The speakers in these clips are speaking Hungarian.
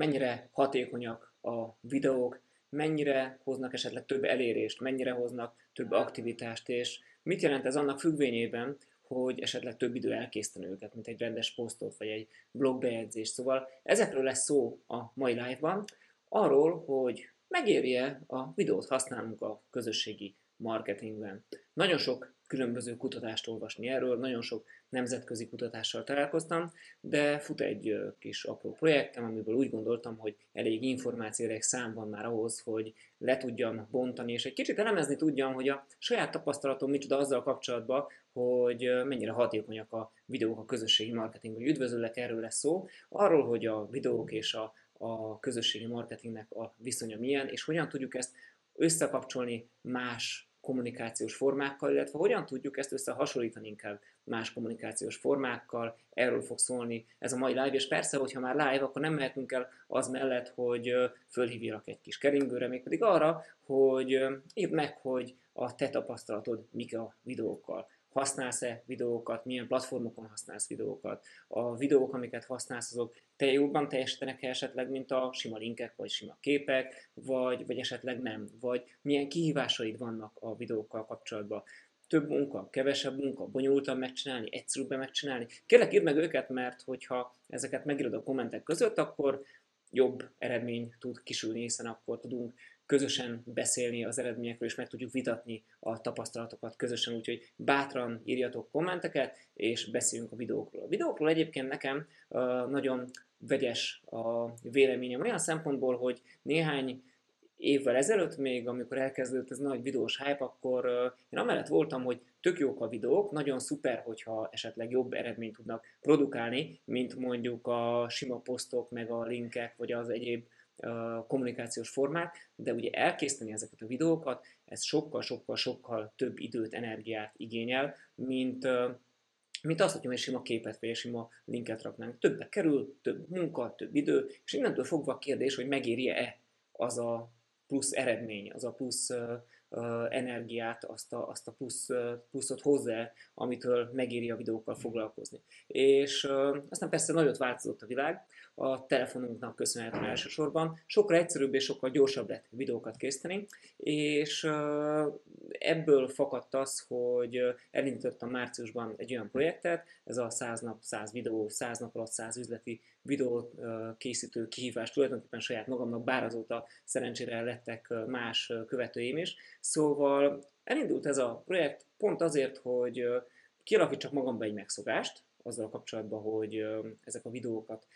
mennyire hatékonyak a videók, mennyire hoznak esetleg több elérést, mennyire hoznak több aktivitást, és mit jelent ez annak függvényében, hogy esetleg több idő elkészíteni őket, mint egy rendes posztot, vagy egy blogbejegyzés. Szóval ezekről lesz szó a mai live-ban, arról, hogy megérje a videót használnunk a közösségi marketingben. Nagyon sok különböző kutatást olvasni erről, nagyon sok nemzetközi kutatással találkoztam, de fut egy kis apró projektem, amiből úgy gondoltam, hogy elég információ, elég szám van már ahhoz, hogy le tudjam bontani, és egy kicsit elemezni tudjam, hogy a saját tapasztalatom micsoda azzal kapcsolatban, hogy mennyire hatékonyak a videók a közösségi marketingben. Üdvözöllek, erről lesz szó, arról, hogy a videók és a, a közösségi marketingnek a viszonya milyen, és hogyan tudjuk ezt összekapcsolni más kommunikációs formákkal, illetve hogyan tudjuk ezt összehasonlítani inkább más kommunikációs formákkal, erről fog szólni ez a mai live, és persze, hogyha már live, akkor nem mehetünk el az mellett, hogy fölhívjalak egy kis keringőre, mégpedig arra, hogy írd meg, hogy a te tapasztalatod mik a videókkal használsz-e videókat, milyen platformokon használsz videókat, a videók, amiket használsz, azok te jobban teljesítenek esetleg, mint a sima linkek, vagy sima képek, vagy, vagy esetleg nem, vagy milyen kihívásaid vannak a videókkal kapcsolatban. Több munka, kevesebb munka, bonyolultan megcsinálni, egyszerűbben megcsinálni. Kérlek, írd meg őket, mert hogyha ezeket megírod a kommentek között, akkor jobb eredmény tud kisülni, hiszen akkor tudunk közösen beszélni az eredményekről, és meg tudjuk vitatni a tapasztalatokat közösen, úgyhogy bátran írjatok kommenteket, és beszéljünk a videókról. A videókról egyébként nekem uh, nagyon vegyes a véleményem olyan szempontból, hogy néhány évvel ezelőtt még, amikor elkezdődött ez nagy videós hype, akkor uh, én amellett voltam, hogy tök jók a videók, nagyon szuper, hogyha esetleg jobb eredményt tudnak produkálni, mint mondjuk a sima posztok, meg a linkek, vagy az egyéb kommunikációs formák, de ugye elkészíteni ezeket a videókat, ez sokkal-sokkal-sokkal több időt, energiát igényel, mint, mint azt, hogy egy sima képet vagy egy sima linket raknánk. Többbe kerül, több munka, több idő, és innentől fogva a kérdés, hogy megéri-e az a plusz eredmény, az a plusz energiát, azt a, azt a plusz, pluszot hozzá, amitől megéri a videókkal foglalkozni. És aztán persze nagyot változott a világ, a telefonunknak köszönhetően elsősorban. Sokkal egyszerűbb és sokkal gyorsabb lett videókat készíteni, és ebből fakadt az, hogy elindítottam márciusban egy olyan projektet, ez a 100 nap, 100 videó, 100 nap alatt 100 üzleti videó készítő kihívás tulajdonképpen saját magamnak, bár azóta szerencsére lettek más követőim is. Szóval elindult ez a projekt pont azért, hogy kialakítsak magamba egy megszokást, azzal kapcsolatban, hogy ezek a videókat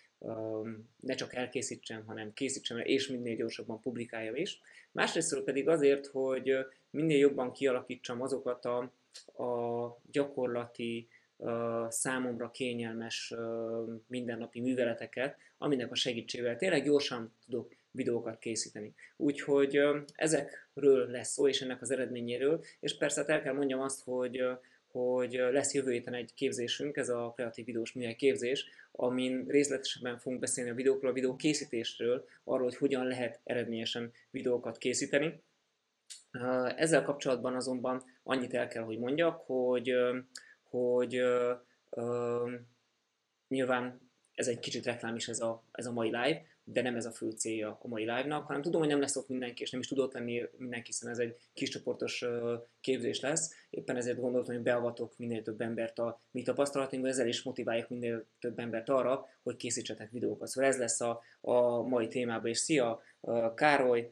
ne csak elkészítsem, hanem készítsem és minél gyorsabban publikáljam is. Másrészt pedig azért, hogy minél jobban kialakítsam azokat a, a gyakorlati, számomra kényelmes mindennapi műveleteket, aminek a segítségével tényleg gyorsan tudok videókat készíteni. Úgyhogy ezekről lesz szó, és ennek az eredményéről, és persze hát el kell mondjam azt, hogy hogy lesz jövő héten egy képzésünk, ez a kreatív videós műhely képzés, amin részletesebben fogunk beszélni a videókról, a videó készítésről, arról, hogy hogyan lehet eredményesen videókat készíteni. Ezzel kapcsolatban azonban annyit el kell, hogy mondjak, hogy, hogy nyilván ez egy kicsit reklám is ez a, ez a mai live, de nem ez a fő célja a mai live-nak, hanem tudom, hogy nem lesz ott mindenki, és nem is tudott lenni mindenki, hiszen ez egy kis csoportos képzés lesz. Éppen ezért gondoltam, hogy beavatok minél több embert a mi tapasztalatunkba, ezzel is motiváljuk minél több embert arra, hogy készítsetek videókat. Szóval ez lesz a, a mai témában, és szia! Károly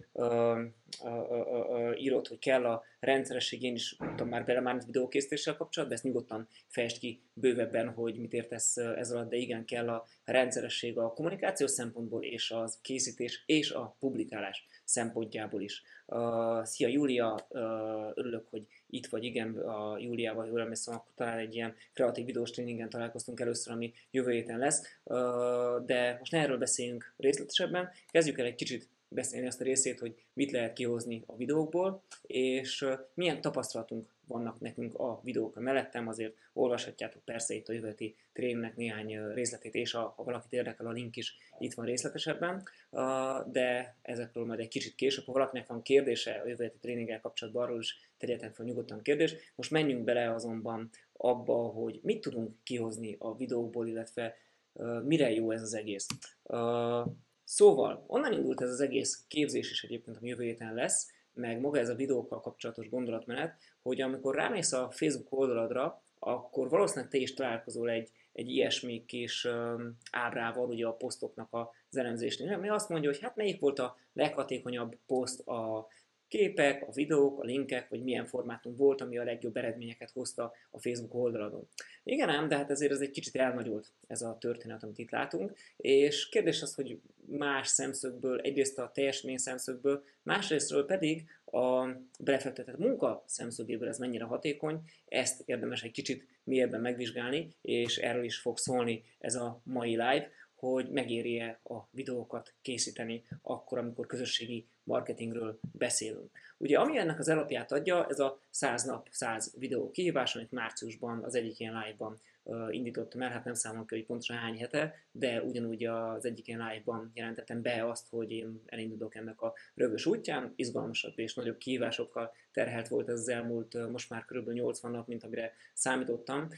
írott, hogy kell a rendszeresség, én is mondtam már bele már videókészítéssel kapcsolatban, de ezt nyugodtan fejtsd ki bővebben, hogy mit értesz ez alatt, de igen, kell a rendszeresség a kommunikáció szempontból, és az készítés és a publikálás szempontjából is. Szia Júlia, örülök, hogy itt vagy, igen, a Júliával, jól emlékszem, akkor talán egy ilyen kreatív videós tréningen találkoztunk először, ami jövő héten lesz, de most ne erről beszéljünk részletesebben, kezdjük el egy kicsit beszélni azt a részét, hogy mit lehet kihozni a videókból, és milyen tapasztalatunk vannak nekünk a videók mellettem, azért olvashatjátok persze itt a jövőti tréningnek néhány részletét, és ha valakit érdekel, a link is itt van részletesebben, de ezekről majd egy kicsit később, ha valakinek van kérdése a jövőti tréninggel kapcsolatban, arról is tegyetek fel nyugodtan kérdést. Most menjünk bele azonban abba, hogy mit tudunk kihozni a videókból, illetve mire jó ez az egész. Szóval, onnan indult ez az egész képzés is egyébként, ami jövő héten lesz, meg maga ez a videókkal kapcsolatos gondolatmenet, hogy amikor rámész a Facebook oldaladra, akkor valószínűleg te is találkozol egy, egy ilyesmi kis ábrával ugye a posztoknak az elemzésnél, ami azt mondja, hogy hát melyik volt a leghatékonyabb poszt a képek, a videók, a linkek, vagy milyen formátum volt, ami a legjobb eredményeket hozta a Facebook oldaladon. Igen ám, de hát ezért ez egy kicsit elnagyolt ez a történet, amit itt látunk, és kérdés az, hogy más szemszögből, egyrészt a teljesmény szemszögből, másrésztről pedig a belefektetett munka szemszögéből ez mennyire hatékony, ezt érdemes egy kicsit mélyebben megvizsgálni, és erről is fog szólni ez a mai live, hogy megéri-e a videókat készíteni akkor, amikor közösségi marketingről beszélünk. Ugye ami ennek az alapját adja, ez a 100 nap 100 videó kihívás, amit márciusban az egyik ilyen live-ban indítottam el, hát nem számolom ki, hogy pontosan hány hete, de ugyanúgy az egyik ilyen live-ban jelentettem be azt, hogy én elindulok ennek a rögös útján, izgalmasabb és nagyobb kihívásokkal terhelt volt ez az elmúlt most már kb. 80 nap, mint amire számítottam,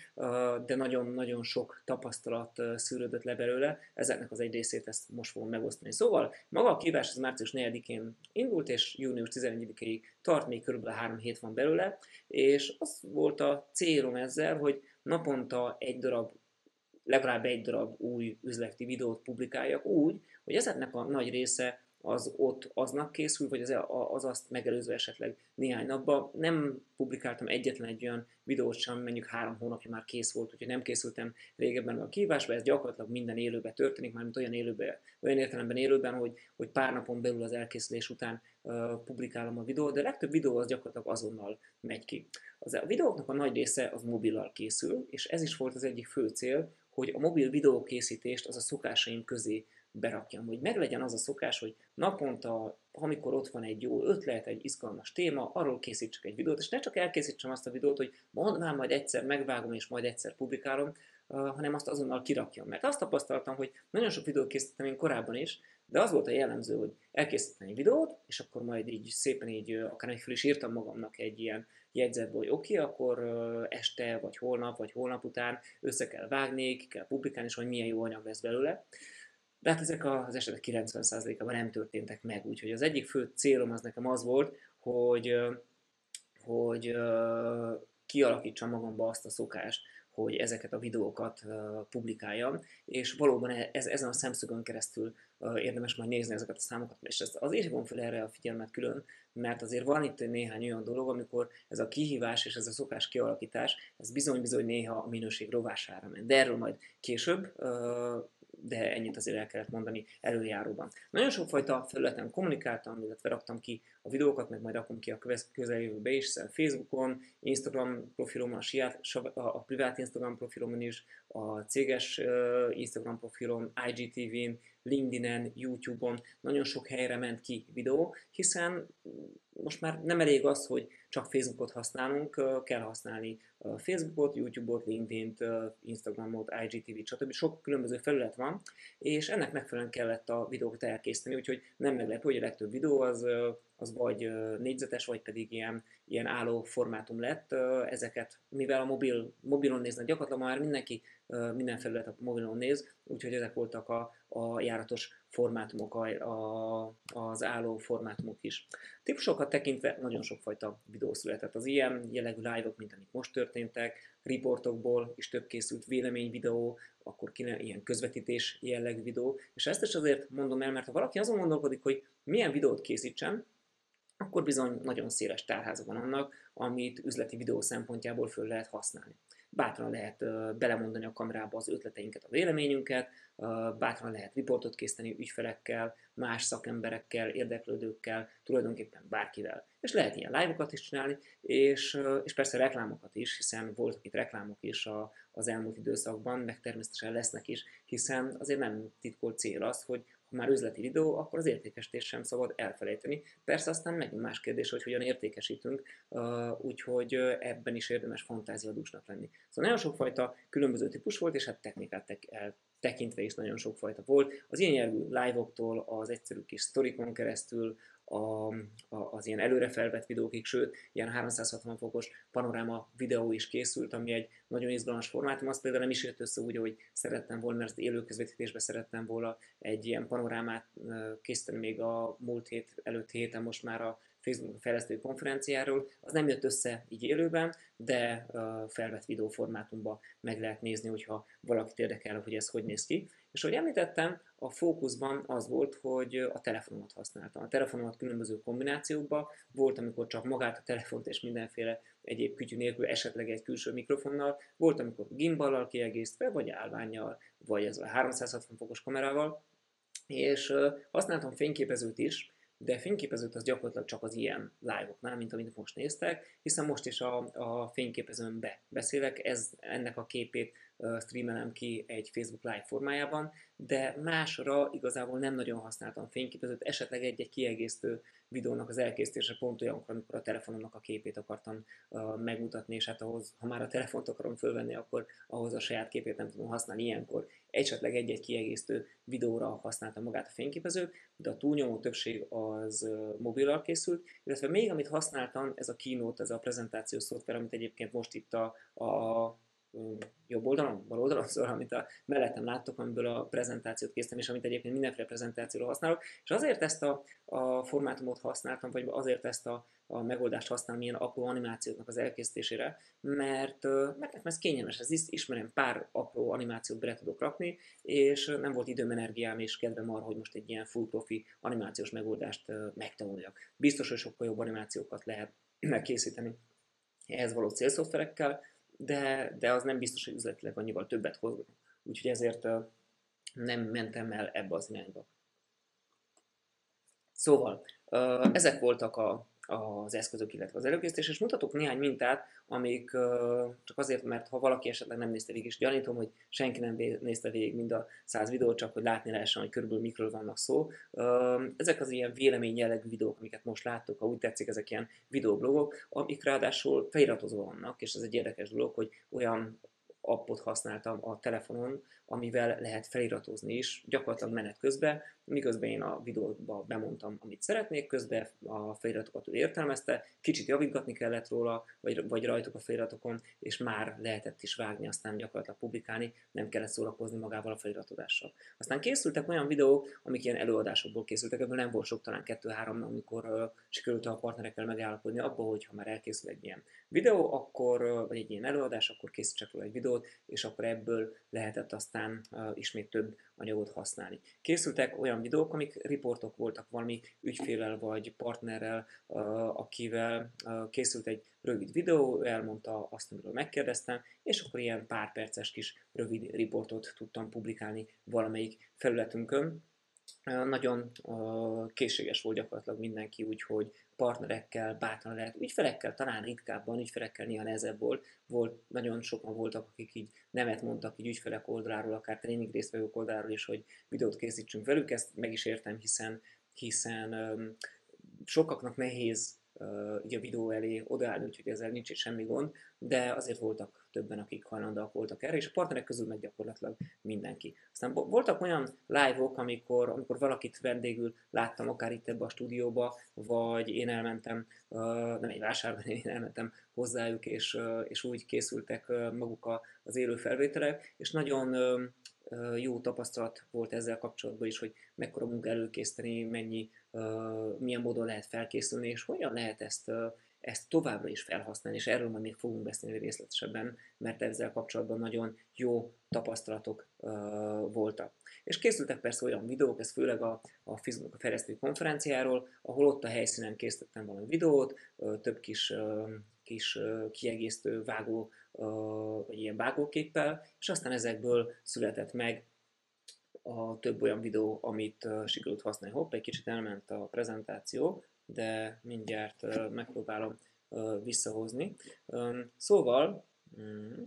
de nagyon-nagyon sok tapasztalat szűrődött le belőle, ezeknek az egy részét ezt most fogom megosztani. Szóval maga a kihívás az március 4-én indult, és június 11-ig tart, még kb. 3 hét van belőle, és az volt a célom ezzel, hogy naponta egy darab, legalább egy darab új üzleti videót publikáljak úgy, hogy ezeknek a nagy része az ott aznap készül, vagy az, az azt megelőző esetleg néhány napban. Nem publikáltam egyetlen egy olyan videót sem, mondjuk három hónapja már kész volt, úgyhogy nem készültem régebben a kívásba, ez gyakorlatilag minden élőben történik, mármint olyan élőben, olyan értelemben élőben, hogy, hogy pár napon belül az elkészülés után uh, publikálom a videót, de a legtöbb videó az gyakorlatilag azonnal megy ki. Az a videóknak a nagy része az mobillal készül, és ez is volt az egyik fő cél, hogy a mobil videókészítést az a szokásaim közé berakjam, hogy meglegyen az a szokás, hogy naponta, amikor ott van egy jó ötlet, egy izgalmas téma, arról készítsek egy videót, és ne csak elkészítsem azt a videót, hogy mondván majd egyszer megvágom, és majd egyszer publikálom, hanem azt azonnal kirakjam. Mert azt tapasztaltam, hogy nagyon sok videót készítettem én korábban is, de az volt a jellemző, hogy elkészítettem egy videót, és akkor majd így szépen így, akár egy is írtam magamnak egy ilyen jegyzetbe, hogy oké, okay, akkor este, vagy holnap, vagy holnap után össze kell vágni, ki kell publikálni, és hogy milyen jó anyag lesz belőle. De hát ezek az esetek 90%-ában nem történtek meg, úgyhogy az egyik fő célom az nekem az volt, hogy, hogy kialakítsam magamba azt a szokást, hogy ezeket a videókat uh, publikáljam, és valóban e, ez, ezen a szemszögön keresztül uh, érdemes majd nézni ezeket a számokat, és ezt azért van fel erre a figyelmet külön, mert azért van itt néhány olyan dolog, amikor ez a kihívás és ez a szokás kialakítás, ez bizony-bizony néha a minőség rovására ment. De erről majd később, uh, de ennyit azért el kellett mondani előjáróban. Nagyon sokfajta felületen kommunikáltam, illetve raktam ki a videókat, meg majd rakom ki a közeljövőbe is, hiszen Facebookon, Instagram profilomon, a, siát, a privát Instagram profilomon is, a céges Instagram profilon, IGTV-n, LinkedIn-en, YouTube-on, nagyon sok helyre ment ki videó, hiszen most már nem elég az, hogy csak Facebookot használunk, kell használni Facebookot, YouTube-ot, LinkedIn-t, Instagramot, IGTV-t, stb. Sok különböző felület van, és ennek megfelelően kellett a videókat elkészíteni, úgyhogy nem meglepő, hogy a legtöbb videó az, az vagy négyzetes, vagy pedig ilyen, ilyen álló formátum lett. Ezeket, mivel a mobil, mobilon néznek, gyakorlatilag már mindenki minden felület a mobilon néz, úgyhogy ezek voltak a, a járatos formátumok, a, az álló formátumok is. Típusokat tekintve nagyon sokfajta videó született. Az ilyen jellegű live-ok, mint amik most történtek, riportokból is több készült véleményvideó, akkor kéne ilyen közvetítés jellegű videó, és ezt is azért mondom el, mert ha valaki azon gondolkodik, hogy milyen videót készítsen, akkor bizony nagyon széles tárháza van annak, amit üzleti videó szempontjából föl lehet használni bátran lehet belemondani a kamerába az ötleteinket, a véleményünket, bátran lehet riportot készíteni ügyfelekkel, más szakemberekkel, érdeklődőkkel, tulajdonképpen bárkivel. És lehet ilyen live-okat is csinálni, és, és persze reklámokat is, hiszen voltak itt reklámok is a, az elmúlt időszakban, meg természetesen lesznek is, hiszen azért nem titkolt cél az, hogy már üzleti videó, akkor az értékesítést sem szabad elfelejteni. Persze aztán megint más kérdés, hogy hogyan értékesítünk, úgyhogy ebben is érdemes fantáziadúsnak lenni. Szóval nagyon sokfajta különböző típus volt, és hát technikát tekintve is nagyon sokfajta volt. Az ilyen jellegű live-októl az egyszerű kis sztorikon keresztül, a, a, az ilyen előre felvett videókig, sőt, ilyen 360 fokos panoráma videó is készült, ami egy nagyon izgalmas formátum, azt például nem is jött össze úgy, hogy szerettem volna, mert az élő közvetítésben szerettem volna egy ilyen panorámát készíteni még a múlt hét előtt héten, most már a Facebook fejlesztői konferenciáról. Az nem jött össze így élőben, de felvett videóformátumban meg lehet nézni, hogyha valakit érdekel, hogy ez hogy néz ki. És ahogy említettem, a fókuszban az volt, hogy a telefonomat használtam. A telefonomat különböző kombinációkban volt, amikor csak magát a telefont és mindenféle egyéb kütyű nélkül, esetleg egy külső mikrofonnal, volt, amikor gimballal kiegészítve, vagy állványjal, vagy ez a 360 fokos kamerával, és használtam fényképezőt is, de fényképezőt az gyakorlatilag csak az ilyen live-oknál, mint amit most néztek, hiszen most is a, a fényképezőmbe beszélek, ez, ennek a képét streamelem ki egy Facebook live formájában, de másra igazából nem nagyon használtam fényképezőt, esetleg egy-egy kiegészítő videónak az elkészítése pont olyankor, amikor a telefonomnak a képét akartam uh, megmutatni, és hát ahhoz, ha már a telefont akarom fölvenni, akkor ahhoz a saját képét nem tudom használni ilyenkor. Esetleg egy-egy kiegészítő videóra használtam magát a fényképezőt, de a túlnyomó többség az uh, mobillal készült, illetve még amit használtam, ez a Keynote, ez a prezentációs szoftver, amit egyébként most itt a, a jobb oldalon, bal oldalon, szóval amit a mellettem láttok, amiből a prezentációt készítem, és amit egyébként mindenféle prezentációra használok, és azért ezt a, a formátumot használtam, vagy azért ezt a, a megoldást használom ilyen apró animációknak az elkészítésére, mert, mert nekem ez kényelmes, ez ismerem, pár apró animációt bele tudok rakni, és nem volt időm, energiám és kedvem arra, hogy most egy ilyen full profi animációs megoldást megtanuljak. Biztos, hogy sokkal jobb animációkat lehet megkészíteni ehhez való célszoftverekkel, de, de az nem biztos, hogy üzletileg annyival többet hoz. Úgyhogy ezért nem mentem el ebbe az irányba. Szóval, ezek voltak a, az eszközök, illetve az előkészítés, és mutatok néhány mintát, amik csak azért, mert ha valaki esetleg nem nézte végig, és gyanítom, hogy senki nem nézte végig mind a száz videót, csak hogy látni lehessen, hogy körülbelül mikről vannak szó. Ezek az ilyen vélemény jellegű videók, amiket most láttok, ha úgy tetszik, ezek ilyen videoblogok, amik ráadásul feliratozva vannak, és ez egy érdekes dolog, hogy olyan appot használtam a telefonon, amivel lehet feliratozni is, gyakorlatilag menet közben, miközben én a videóba bemondtam, amit szeretnék, közben a feliratokat ő értelmezte, kicsit javítgatni kellett róla, vagy, vagy rajtuk a feliratokon, és már lehetett is vágni, aztán gyakorlatilag publikálni, nem kellett szórakozni magával a feliratodással. Aztán készültek olyan videók, amik ilyen előadásokból készültek, ebből nem volt sok, talán kettő-három, amikor uh, sikerült a partnerekkel megállapodni abba, hogy ha már elkészül egy ilyen videó, akkor, uh, vagy egy ilyen előadás, akkor készítsek róla egy videót, és akkor ebből lehetett aztán ismét több anyagot használni. Készültek olyan videók, amik riportok voltak valami ügyfélel vagy partnerrel, akivel készült egy rövid videó, elmondta azt, amiről megkérdeztem, és akkor ilyen pár perces kis rövid riportot tudtam publikálni valamelyik felületünkön. Nagyon készséges volt gyakorlatilag mindenki, úgyhogy partnerekkel bátran lehet, ügyfelekkel talán ritkábban, ügyfelekkel néha nehezebb volt. volt. Nagyon sokan voltak, akik így nemet mondtak így ügyfelek oldaláról, akár tréning résztvevők oldaláról is, hogy videót készítsünk velük, ezt meg is értem, hiszen, hiszen um, sokaknak nehéz uh, így a videó elé odaállni, úgyhogy ezzel nincs is semmi gond, de azért voltak többen, akik hajlandóak voltak erre, és a partnerek közül meg gyakorlatilag mindenki. Aztán voltak olyan live-ok, amikor, amikor valakit vendégül láttam, akár itt ebbe a stúdióba, vagy én elmentem, nem egy vásárban, én elmentem hozzájuk, és, és úgy készültek maguk az élő felvételek, és nagyon jó tapasztalat volt ezzel kapcsolatban is, hogy mekkora munka előkészíteni, mennyi, milyen módon lehet felkészülni, és hogyan lehet ezt, ezt továbbra is felhasználni, és erről majd még fogunk beszélni részletesebben, mert ezzel kapcsolatban nagyon jó tapasztalatok voltak. És készültek persze olyan videók, ez főleg a, a Facebook fejlesztői konferenciáról, ahol ott a helyszínen készítettem valami videót, több kis, kis kiegészítő vágó vagy ilyen vágóképpel, és aztán ezekből született meg a több olyan videó, amit sikerült használni. Hopp, egy kicsit elment a prezentáció, de mindjárt megpróbálom visszahozni. Szóval, mm,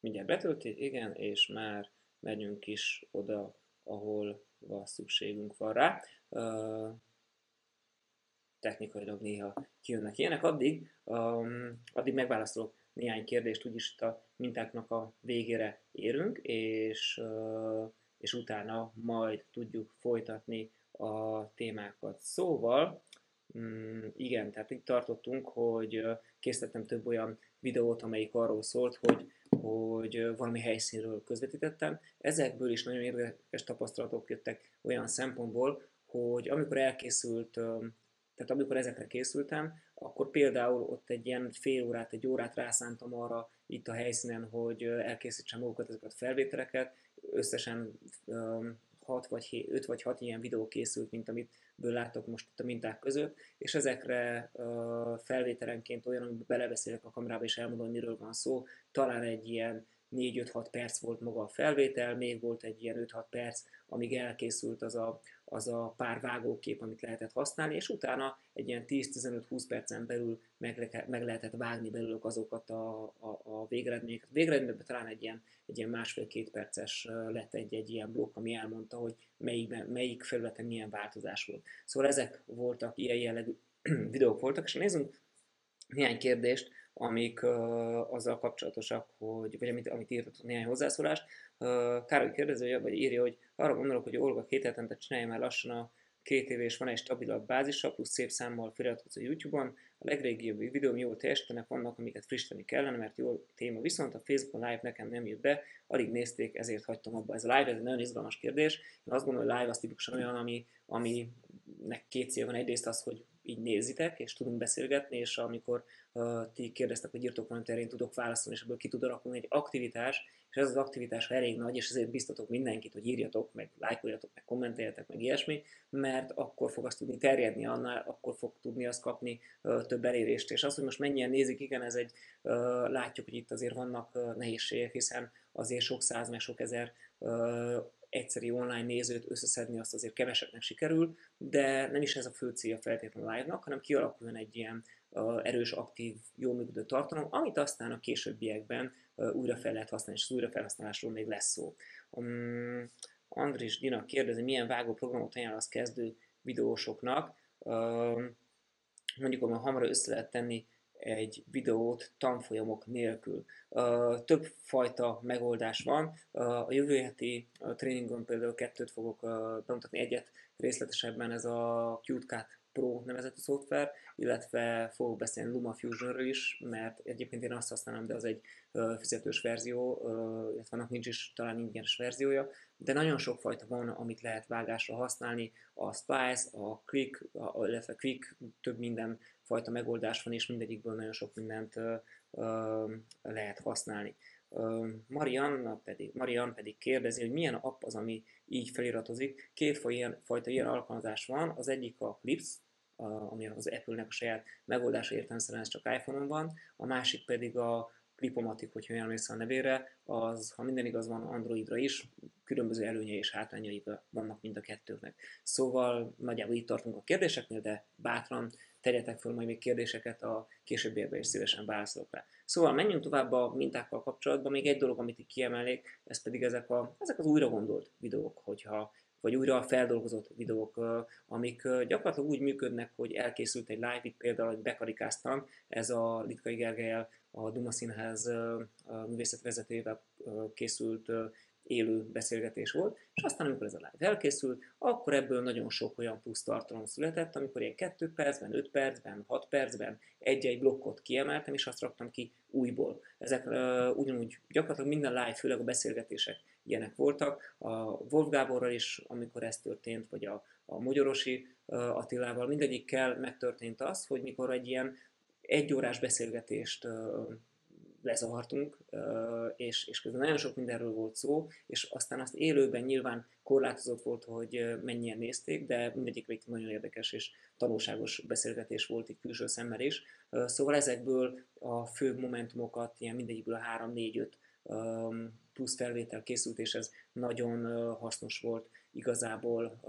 mindjárt betölti, igen, és már megyünk is oda, ahol van szükségünk van rá technikailag néha kijönnek ilyenek, addig, addig megválaszolok néhány kérdést, úgyis itt a mintáknak a végére érünk, és, és utána majd tudjuk folytatni a témákat. Szóval, mm, igen, tehát itt tartottunk, hogy készítettem több olyan videót, amelyik arról szólt, hogy, hogy valami helyszínről közvetítettem. Ezekből is nagyon érdekes tapasztalatok jöttek olyan szempontból, hogy amikor elkészült, tehát amikor ezekre készültem, akkor például ott egy ilyen fél órát, egy órát rászántam arra itt a helyszínen, hogy elkészítsem magukat ezeket a felvételeket. Összesen 6 vagy 5 vagy 6 ilyen videó készült, mint amit ből láttok most itt a minták között, és ezekre felvételenként olyan, amiben belebeszélek a kamerába, és elmondom, miről van szó, talán egy ilyen 4-5-6 perc volt maga a felvétel, még volt egy ilyen 5-6 perc, amíg elkészült az a, az a pár vágókép, amit lehetett használni, és utána egy ilyen 10-15-20 percen belül meg, meg lehetett vágni belőlük azokat a, a, a végeredményeket. Végeredményben talán egy ilyen, egy ilyen másfél-két perces lett egy, egy ilyen blokk, ami elmondta, hogy melyik, melyik felületen milyen változás volt. Szóval ezek voltak, ilyen jellegű videók voltak, és nézzünk néhány kérdést, amik uh, azzal kapcsolatosak, hogy, vagy amit, amit írtatok néhány hozzászólást. Uh, Károly kérdezője, vagy írja, hogy arra gondolok, hogy Olga két hetente csinálja már lassan a két év és van egy stabilabb bázisa, plusz szép számmal feliratkozz a YouTube-on. A legrégebbi videóm jól teljesítenek, vannak, amiket frissíteni kellene, mert jó téma. Viszont a Facebook Live nekem nem jött be, alig nézték, ezért hagytam abba. Ez a live, ez egy nagyon izgalmas kérdés. Én azt gondolom, hogy live az tipikusan olyan, ami, aminek két cél van. Egyrészt az, hogy így nézitek, és tudunk beszélgetni, és amikor uh, ti kérdeztek, hogy írtok valamit, erre én tudok válaszolni, és ebből ki tud alakulni egy aktivitás, és ez az aktivitás elég nagy, és ezért biztatok mindenkit, hogy írjatok, meg lájkoljatok, meg kommenteljetek, meg ilyesmi, mert akkor fog azt tudni terjedni annál, akkor fog tudni azt kapni uh, több elérést. És az, hogy most mennyien nézik, igen, ez egy, uh, látjuk, hogy itt azért vannak uh, nehézségek, hiszen azért sok száz, meg sok ezer egyszeri online nézőt összeszedni azt azért keveseknek sikerül, de nem is ez a fő célja feltétlenül live-nak, hanem kialakuljon egy ilyen erős, aktív, jól működő tartalom, amit aztán a későbbiekben újra fel lehet használni, és az újrafelhasználásról még lesz szó. Um, Andris Dina kérdezi, milyen vágó programot ajánlasz kezdő videósoknak. Uh, mondjuk, hogy hamar össze lehet tenni egy videót tanfolyamok nélkül. Több fajta megoldás van. A jövő heti tréningon például kettőt fogok bemutatni, egyet részletesebben ez a CuteCut Pro nevezetű szoftver, illetve fogok beszélni LumaFusionről is, mert egyébként én azt használom, de az egy fizetős verzió, illetve annak nincs is talán ingyenes verziója, de nagyon sok fajta van, amit lehet vágásra használni, a Spice, a Quick, a, illetve Quick, több minden fajta megoldás van, és mindegyikből nagyon sok mindent lehet használni. Marianna pedig, Marian pedig kérdezi, hogy milyen app az, ami így feliratozik. Két fajta ilyen alkalmazás van, az egyik a Clips, ami az Apple-nek a saját megoldása értelmszerűen ez csak iPhone-on van, a másik pedig a Clipomatic, hogyha olyan a nevére, az, ha minden igaz van, Androidra is, különböző előnyei és hátrányai vannak mind a kettőknek. Szóval nagyjából itt tartunk a kérdéseknél, de bátran tegyetek fel majd még kérdéseket, a későbbiekben is szívesen válaszolok rá. Szóval menjünk tovább a mintákkal kapcsolatban. Még egy dolog, amit itt kiemelnék, ez pedig ezek, a, ezek az újra gondolt videók, hogyha vagy újra feldolgozott videók, amik gyakorlatilag úgy működnek, hogy elkészült egy live, itt például, hogy bekarikáztam, ez a Litkai Gergelyel, a Duma Színház művészetvezetőjével készült élő beszélgetés volt, és aztán amikor ez a live elkészült, akkor ebből nagyon sok olyan plusz tartalom született, amikor ilyen 2 percben, 5 percben, 6 percben egy-egy blokkot kiemeltem, és azt raktam ki újból. Ezek uh, ugyanúgy gyakorlatilag minden live, főleg a beszélgetések ilyenek voltak. A Wolf Gáborral is, amikor ez történt, vagy a, a Magyarosi uh, Attilával, mindegyikkel megtörtént az, hogy mikor egy ilyen egyórás beszélgetést uh, lezavartunk, és, és közben nagyon sok mindenről volt szó, és aztán azt élőben nyilván korlátozott volt, hogy mennyien nézték, de mindegyik végig nagyon érdekes és tanulságos beszélgetés volt itt külső szemmel is. Szóval ezekből a fő momentumokat, ilyen mindegyikből a 3-4-5 plusz felvétel készült, és ez nagyon hasznos volt igazából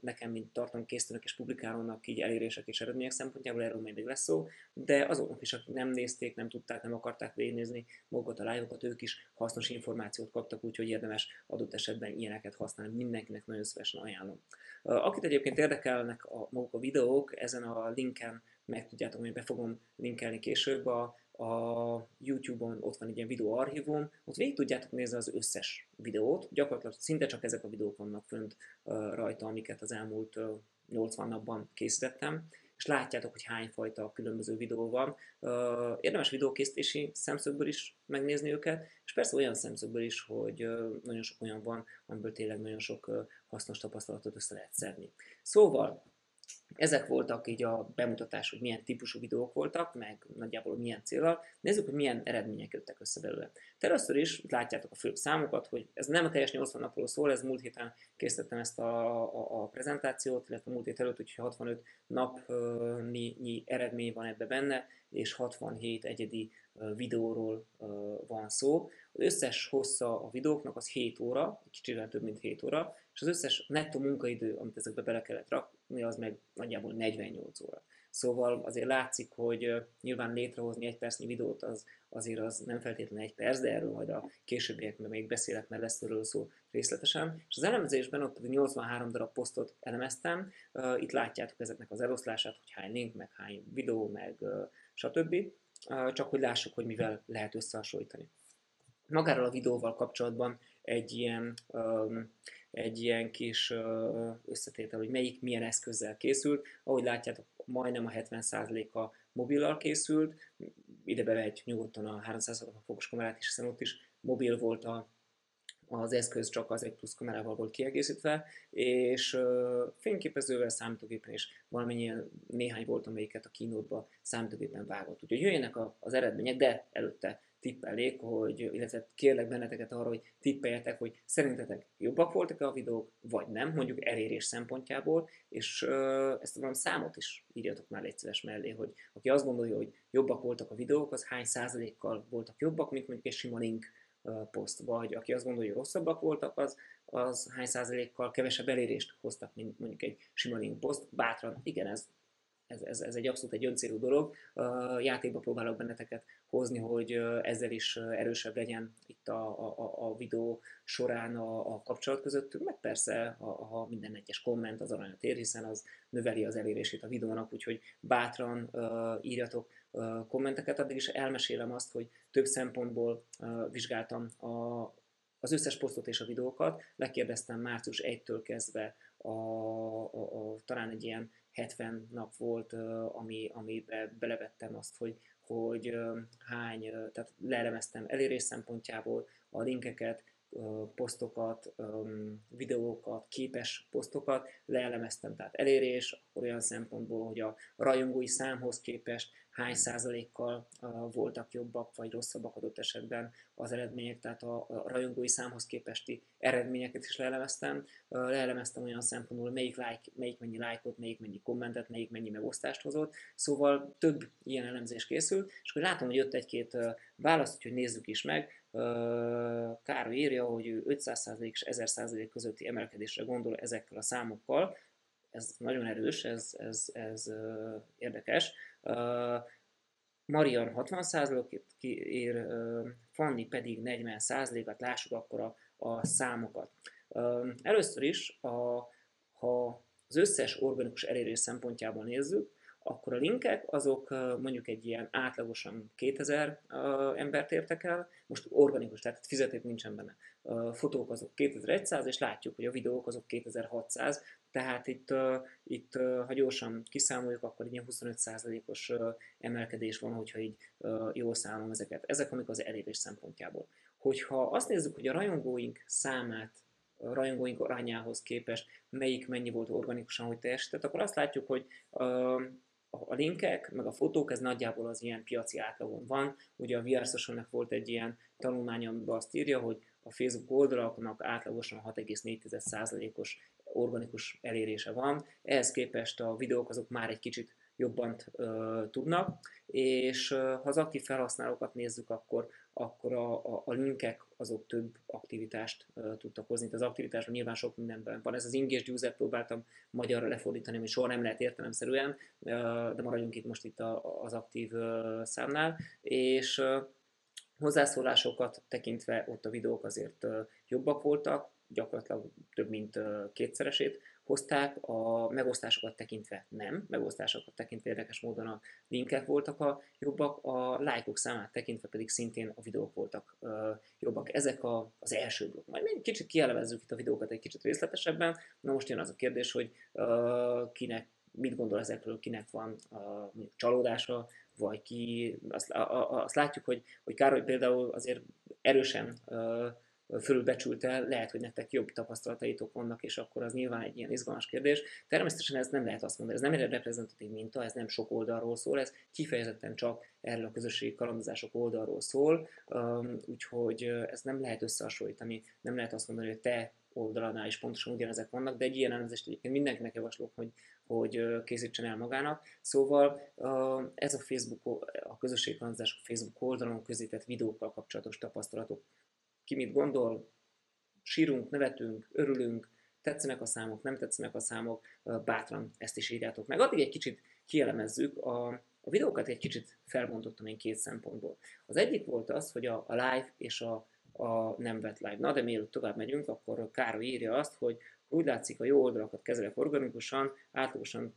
nekem, mint tartalomkészítőnek és publikálónak így elérések és eredmények szempontjából, erről majd még lesz szó, de azoknak is, akik nem nézték, nem tudták, nem akarták végignézni magukat a live-okat, ők is hasznos információt kaptak, úgyhogy érdemes adott esetben ilyeneket használni, mindenkinek nagyon szívesen ajánlom. Akit egyébként érdekelnek a, maguk a videók, ezen a linken meg tudjátok, hogy be fogom linkelni később a a YouTube-on ott van egy ilyen videó archívum, ott végig tudjátok nézni az összes videót, gyakorlatilag szinte csak ezek a videók vannak fönt rajta, amiket az elmúlt 80 napban készítettem, és látjátok, hogy hány fajta különböző videó van. Érdemes videókészítési szemszögből is megnézni őket, és persze olyan szemszögből is, hogy nagyon sok olyan van, amiből tényleg nagyon sok hasznos tapasztalatot össze lehet szedni. Szóval, ezek voltak így a bemutatás, hogy milyen típusú videók voltak, meg nagyjából milyen célral. Nézzük, hogy milyen eredmények jöttek össze belőle. Te először is látjátok a főbb számokat, hogy ez nem a teljes 80 napról szól, ez múlt héten készítettem ezt a, a, a prezentációt, illetve múlt hét előtt, úgyhogy 65 napnyi eredmény van ebbe benne, és 67 egyedi videóról van szó. Az összes hossza a videóknak az 7 óra, kicsivel több mint 7 óra, és az összes nettó munkaidő, amit ezekbe bele kellett rakni, az meg nagyjából 48 óra. Szóval azért látszik, hogy nyilván létrehozni egy percnyi videót az, azért az nem feltétlenül egy perc, de erről majd a későbbiekben még beszélek, mert lesz erről szó részletesen. És az elemzésben ott pedig 83 darab posztot elemeztem, itt látjátok ezeknek az eloszlását, hogy hány link, meg hány videó, meg stb. Csak hogy lássuk, hogy mivel lehet összehasonlítani. Magáról a videóval kapcsolatban egy ilyen, egy ilyen kis összetétel, hogy melyik milyen eszközzel készült. Ahogy látjátok, majdnem a 70%-a mobillal készült, ide bevehet nyugodtan a 360% fokos kamerát is, hiszen ott is mobil volt a, az eszköz csak az egy plusz kamerával volt kiegészítve, és uh, fényképezővel, számítógépen is valamennyi néhány volt, amelyiket a kínótba számítógépen vágott. Úgyhogy jöjjenek a, az eredmények, de előtte tippelnék, hogy, illetve kérlek benneteket arra, hogy tippeljetek, hogy szerintetek jobbak voltak-e a videók, vagy nem, mondjuk elérés szempontjából, és uh, ezt valami számot is írjatok már egy szíves mellé, hogy aki azt gondolja, hogy jobbak voltak a videók, az hány százalékkal voltak jobbak, mint mondjuk egy sima link poszt, vagy aki azt gondolja, hogy rosszabbak voltak, az, az hány százalékkal kevesebb elérést hoztak, mint mondjuk egy sima link poszt. Bátran, igen, ez ez, ez, ez egy abszolút egy öncélú dolog. Játékba próbálok benneteket hozni, hogy ezzel is erősebb legyen itt a, a, a videó során a, a kapcsolat közöttünk, meg persze, ha, ha minden egyes komment az aranyat ér, hiszen az növeli az elérését a videónak, úgyhogy bátran uh, írjatok uh, kommenteket, addig is elmesélem azt, hogy több szempontból uh, vizsgáltam a, az összes posztot és a videókat, lekérdeztem március 1-től kezdve a, a, a, talán egy ilyen 70 nap volt, ami, amibe belevettem azt, hogy, hogy hány, tehát leelemeztem elérés szempontjából a linkeket, posztokat, videókat, képes posztokat, leelemeztem, tehát elérés, akkor olyan szempontból, hogy a rajongói számhoz képest hány százalékkal voltak jobbak vagy rosszabbak adott esetben az eredmények, tehát a, rajongói számhoz képesti eredményeket is leelemeztem. Leelemeztem olyan szempontból, melyik, like, melyik mennyi lájkot, melyik mennyi kommentet, melyik mennyi megosztást hozott. Szóval több ilyen elemzés készült, és akkor látom, hogy jött egy-két választ, úgyhogy nézzük is meg. Károly írja, hogy ő 500% és 1000% közötti emelkedésre gondol ezekkel a számokkal. Ez nagyon erős, ez, ez, ez érdekes. Marian 60%-ot kiír, Fanni pedig 40%-at, lássuk akkor a, a számokat. Először is, a, ha az összes organikus elérés szempontjából nézzük, akkor a linkek azok mondjuk egy ilyen átlagosan 2000 embert értek el, most organikus, tehát fizetét nincsen benne. A fotók azok 2100, és látjuk, hogy a videók azok 2600, tehát itt, itt ha gyorsan kiszámoljuk, akkor ilyen 25%-os emelkedés van, hogyha így jól számolom ezeket. Ezek amik az elérés szempontjából. Hogyha azt nézzük, hogy a rajongóink számát a rajongóink arányához képest melyik mennyi volt organikusan, hogy teljesített, akkor azt látjuk, hogy a linkek, meg a fotók, ez nagyjából az ilyen piaci átlagon van. Ugye a VR volt egy ilyen tanulmány, amiben azt írja, hogy a Facebook oldalaknak átlagosan 6,4%-os organikus elérése van. Ehhez képest a videók azok már egy kicsit jobban uh, tudnak, és uh, ha az aktív felhasználókat nézzük, akkor, akkor a, a, a linkek azok több aktivitást uh, tudtak hozni. Itt az aktivitásban nyilván sok mindenben van. Ez az engaged user próbáltam magyarra lefordítani, ami soha nem lehet értelemszerűen, uh, de maradjunk itt most itt a, az aktív uh, számnál, és uh, hozzászólásokat tekintve ott a videók azért uh, jobbak voltak, gyakorlatilag több mint kétszeresét hozták, a megosztásokat tekintve nem, megosztásokat tekintve érdekes módon a linkek voltak a jobbak, a lájkok számát tekintve pedig szintén a videók voltak jobbak. Ezek a, az első blokk. Majd még kicsit kielevezzük itt a videókat egy kicsit részletesebben. Na most jön az a kérdés, hogy kinek mit gondol ezekről, kinek van a csalódása, vagy ki, azt, a, a, azt látjuk, hogy, hogy Károly például azért erősen fölülbecsülte, lehet, hogy nektek jobb tapasztalataitok vannak, és akkor az nyilván egy ilyen izgalmas kérdés. Természetesen ez nem lehet azt mondani, ez nem egy reprezentatív minta, ez nem sok oldalról szól, ez kifejezetten csak erről a közösségi kalandozások oldalról szól, úgyhogy ez nem lehet összehasonlítani, nem lehet azt mondani, hogy te oldalanál is pontosan ugyanezek vannak, de egy ilyen elemzést egyébként mindenkinek javaslok, hogy, hogy készítsen el magának. Szóval ez a Facebook, a közösségi kalandozások Facebook oldalon közített videókkal kapcsolatos tapasztalatok ki mit gondol, sírunk, nevetünk, örülünk, tetszenek a számok, nem tetszenek a számok, bátran ezt is írjátok meg. Addig egy kicsit kielemezzük, a, a videókat egy kicsit felbontottam én két szempontból. Az egyik volt az, hogy a, a live és a, a nem vett live. Na, de mielőtt tovább megyünk, akkor Károly írja azt, hogy úgy látszik, a jó oldalakat kezelek organikusan, átlagosan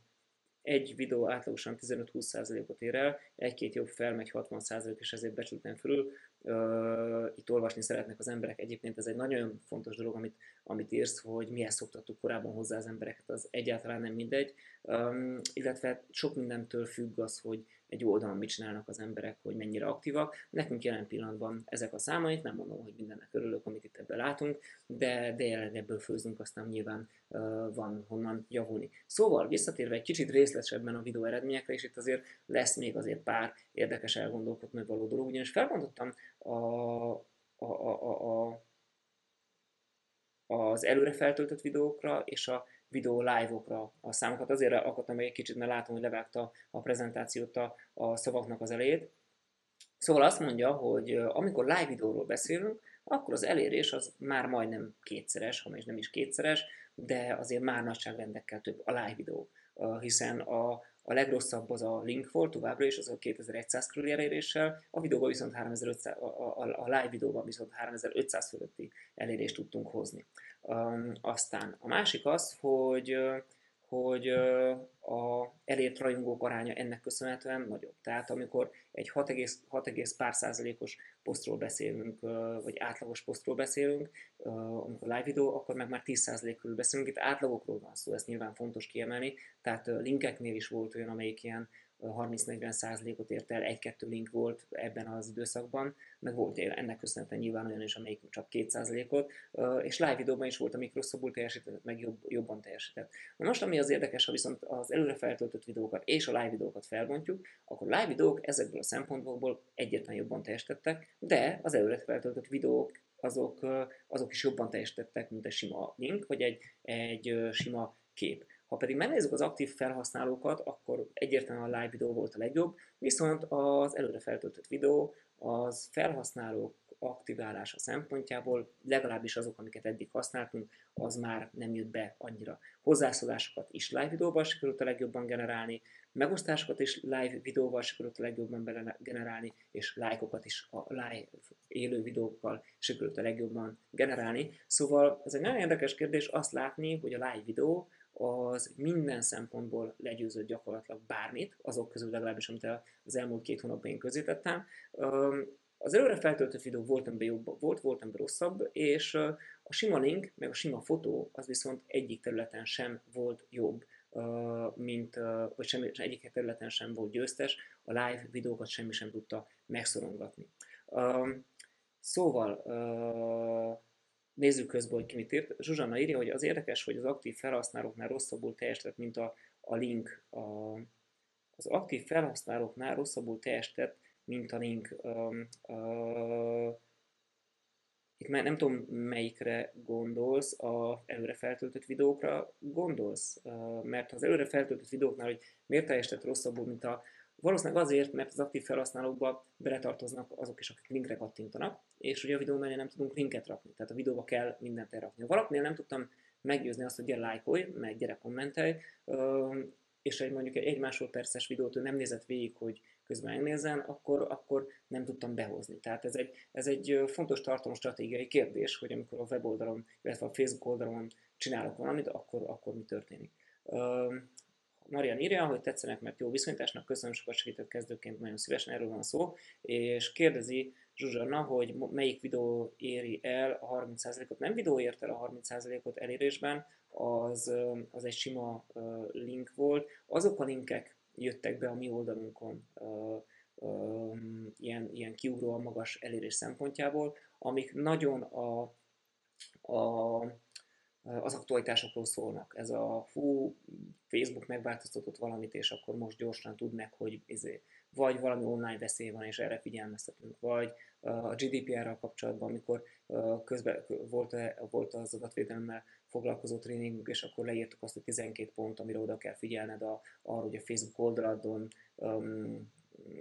egy videó átlagosan 15-20%-ot ér el, egy-két jobb felmegy 60% és ezért becsültem fölül. Uh, itt olvasni szeretnek az emberek. Egyébként ez egy nagyon fontos dolog, amit, amit írsz, hogy mihez szoktattuk korábban hozzá az embereket, az egyáltalán nem mindegy. Um, illetve sok mindentől függ az, hogy egy oldalon mit csinálnak az emberek, hogy mennyire aktívak. Nekünk jelen pillanatban ezek a számait, nem mondom, hogy mindennek örülök, amit itt ebben látunk, de, de jelenleg ebből főzünk, aztán nyilván uh, van honnan javulni. Szóval visszatérve egy kicsit részletesebben a videó eredményekre, és itt azért lesz még azért pár érdekes elgondolkodni való dolog, ugyanis felmondottam a, a, a, a, a az előre feltöltött videókra és a videó live-okra a számokat. Azért akartam meg egy kicsit, mert látom, hogy levágta a prezentációt a, a szavaknak az elejét. Szóval azt mondja, hogy amikor live videóról beszélünk, akkor az elérés az már majdnem kétszeres, ha nem is kétszeres, de azért már nagyságrendekkel több a live videó, hiszen a, a legrosszabb az a link volt továbbra is, az a 2100 körüli eléréssel, a videóban viszont 3500, a, a, a live videóban viszont 3500 fölötti elérést tudtunk hozni. Um, aztán a másik az, hogy hogy a elért rajongók aránya ennek köszönhetően nagyobb. Tehát amikor egy 6, pár százalékos posztról beszélünk, vagy átlagos posztról beszélünk, amikor live videó, akkor meg már 10 százalék körül beszélünk. Itt átlagokról van szó, ez nyilván fontos kiemelni. Tehát linkeknél is volt olyan, amelyik ilyen 30-40 százalékot ért el, egy-kettő link volt ebben az időszakban, meg volt ennek köszönhetően nyilván olyan is, amelyik csak 2 százalékot, és live videóban is volt, amik rosszabbul teljesített, meg jobb, jobban teljesített. Na most, ami az érdekes, ha viszont az előre feltöltött videókat és a live videókat felbontjuk, akkor live videók ezekből a szempontból egyértelműen jobban teljesítettek, de az előre feltöltött videók azok, azok is jobban teljesítettek, mint egy sima link, vagy egy, egy sima kép. Ha pedig megnézzük az aktív felhasználókat, akkor egyértelműen a live videó volt a legjobb, viszont az előre feltöltött videó az felhasználók aktiválása szempontjából, legalábbis azok, amiket eddig használtunk, az már nem jött be annyira. Hozzászólásokat is live videóval sikerült a legjobban generálni, megosztásokat is live videóval sikerült a legjobban generálni, és lájkokat is a live élő videókkal sikerült a legjobban generálni. Szóval ez egy nagyon érdekes kérdés azt látni, hogy a live videó az minden szempontból legyőzött gyakorlatilag bármit, azok közül legalábbis, amit az elmúlt két hónapban én közítettem. Az előre feltöltött videó volt amiben jobb, volt, volt amiben rosszabb, és a sima link, meg a sima fotó, az viszont egyik területen sem volt jobb, mint, vagy semmi, egyik területen sem volt győztes, a live videókat semmi sem tudta megszorongatni. Szóval Nézzük közben, hogy ki mit írt. Zsuzsanna írja, hogy az érdekes, hogy az aktív felhasználóknál rosszabbul teljesített, mint a, a link. A, az aktív felhasználóknál rosszabbul teljesített, mint a link. Um, uh, itt már nem tudom, melyikre gondolsz, a előre feltöltött videókra gondolsz, uh, mert az előre feltöltött videóknál, hogy miért teljesített rosszabbul, mint a Valószínűleg azért, mert az aktív felhasználókba beletartoznak azok is, akik linkre kattintanak, és ugye a videó mellé nem tudunk linket rakni, tehát a videóba kell mindent elrakni. Ha valakinél nem tudtam meggyőzni azt, hogy gyere lájkolj, meg gyere kommentelj, és egy mondjuk egy, másodperces videót ő nem nézett végig, hogy közben megnézzen, akkor, akkor nem tudtam behozni. Tehát ez egy, ez egy fontos stratégiai kérdés, hogy amikor a weboldalon, illetve a Facebook oldalon csinálok valamit, akkor, akkor mi történik. Marian írja, hogy tetszenek, mert jó viszonyításnak, köszönöm, sokat segített kezdőként, nagyon szívesen erről van szó, és kérdezi Zsuzsanna, hogy melyik videó éri el a 30%-ot. Nem videó ért el a 30%-ot elérésben, az, az egy sima link volt. Azok a linkek jöttek be a mi oldalunkon ilyen, ilyen kiugróan magas elérés szempontjából, amik nagyon a, a az aktualitásokról szólnak. Ez a hú, Facebook megváltoztatott valamit, és akkor most gyorsan tud meg, hogy izé, vagy valami online veszély van, és erre figyelmeztetünk, vagy a GDPR-ral kapcsolatban, amikor közben volt, volt az adatvédelemmel foglalkozó tréningünk, és akkor leírtuk azt, hogy 12 pont, amire oda kell figyelned a, arra, hogy a Facebook oldaladon um,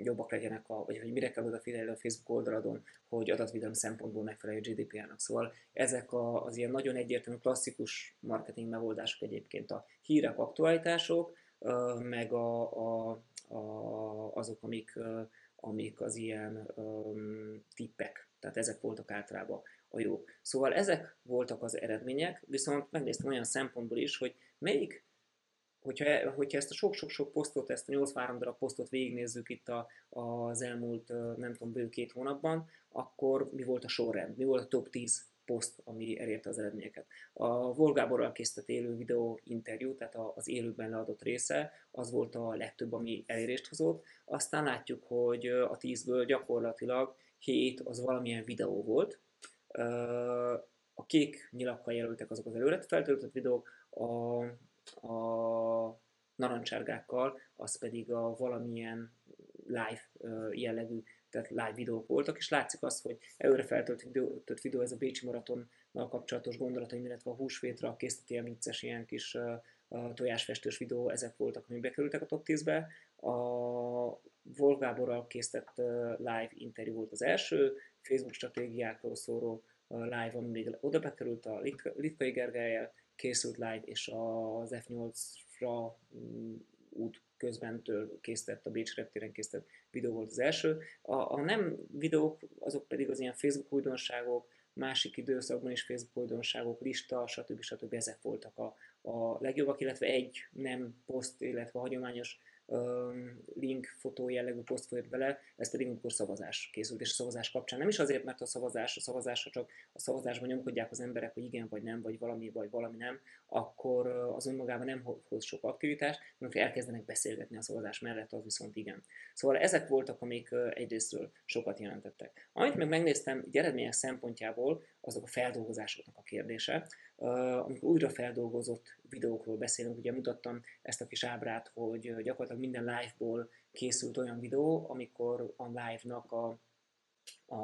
jobbak legyenek, a, vagy hogy mire kell odafigyelni a Facebook oldaladon, hogy adatvédelem szempontból megfelelő GDPR-nak. Szóval ezek a, az ilyen nagyon egyértelmű klasszikus marketing megoldások egyébként a hírek, aktualitások, meg a, a, a, azok, amik, amik az ilyen um, tippek, tehát ezek voltak általában a jók. Szóval ezek voltak az eredmények, viszont megnéztem olyan szempontból is, hogy melyik hogyha, hogyha ezt a sok-sok-sok posztot, ezt a 83 darab posztot végignézzük itt a, az elmúlt, nem tudom, bő két hónapban, akkor mi volt a sorrend, mi volt a top 10 poszt, ami elérte az eredményeket. A Volgáborral készített élő videó interjú, tehát az élőben leadott része, az volt a legtöbb, ami elérést hozott. Aztán látjuk, hogy a 10-ből gyakorlatilag 7 az valamilyen videó volt. A kék nyilakkal jelöltek azok az előre feltöltött videók, a a narancsárgákkal, az pedig a valamilyen live jellegű, tehát live videók voltak, és látszik azt, hogy előre feltöltött videó, ez a Bécsi maratonnal kapcsolatos gondolataim, illetve a húsvétra készített ilyen vicces, ilyen kis tojásfestős videó, ezek voltak, amik bekerültek a top 10-be. A Wolf Gáborral készített live interjú volt az első, Facebook stratégiákról szóló live, ami még oda bekerült a Litkai Gergelyel, készült live, és az F8-ra mm, út közbentől készített, a Bécs reptéren készített videó volt az első. A, a nem videók, azok pedig az ilyen Facebook újdonságok, másik időszakban is Facebook újdonságok, lista, stb. stb. ezek voltak a, a legjobbak, illetve egy nem poszt, illetve hagyományos link, fotó jellegű poszt folyt bele, ez pedig amikor szavazás készült, és a szavazás kapcsán nem is azért, mert a szavazás, a szavazásra csak a szavazásban nyomkodják az emberek, hogy igen vagy nem, vagy valami vagy valami nem, akkor az önmagában nem hoz sok aktivitást, mert elkezdenek beszélgetni a szavazás mellett, az viszont igen. Szóval ezek voltak, amik egyrésztről sokat jelentettek. Amit meg megnéztem eredmények szempontjából, azok a feldolgozásoknak a kérdése. Amikor újra feldolgozott videókról beszélünk, ugye mutattam ezt a kis ábrát, hogy gyakorlatilag minden live-ból készült olyan videó, amikor a live-nak a, a,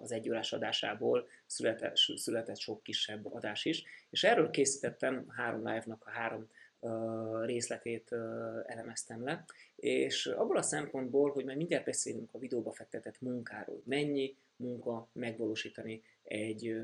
az egyórás adásából született, született sok kisebb adás is, és erről készítettem három live-nak a három részletét elemeztem le, és abból a szempontból, hogy majd mindjárt beszélünk a videóba fektetett munkáról, mennyi munka megvalósítani egy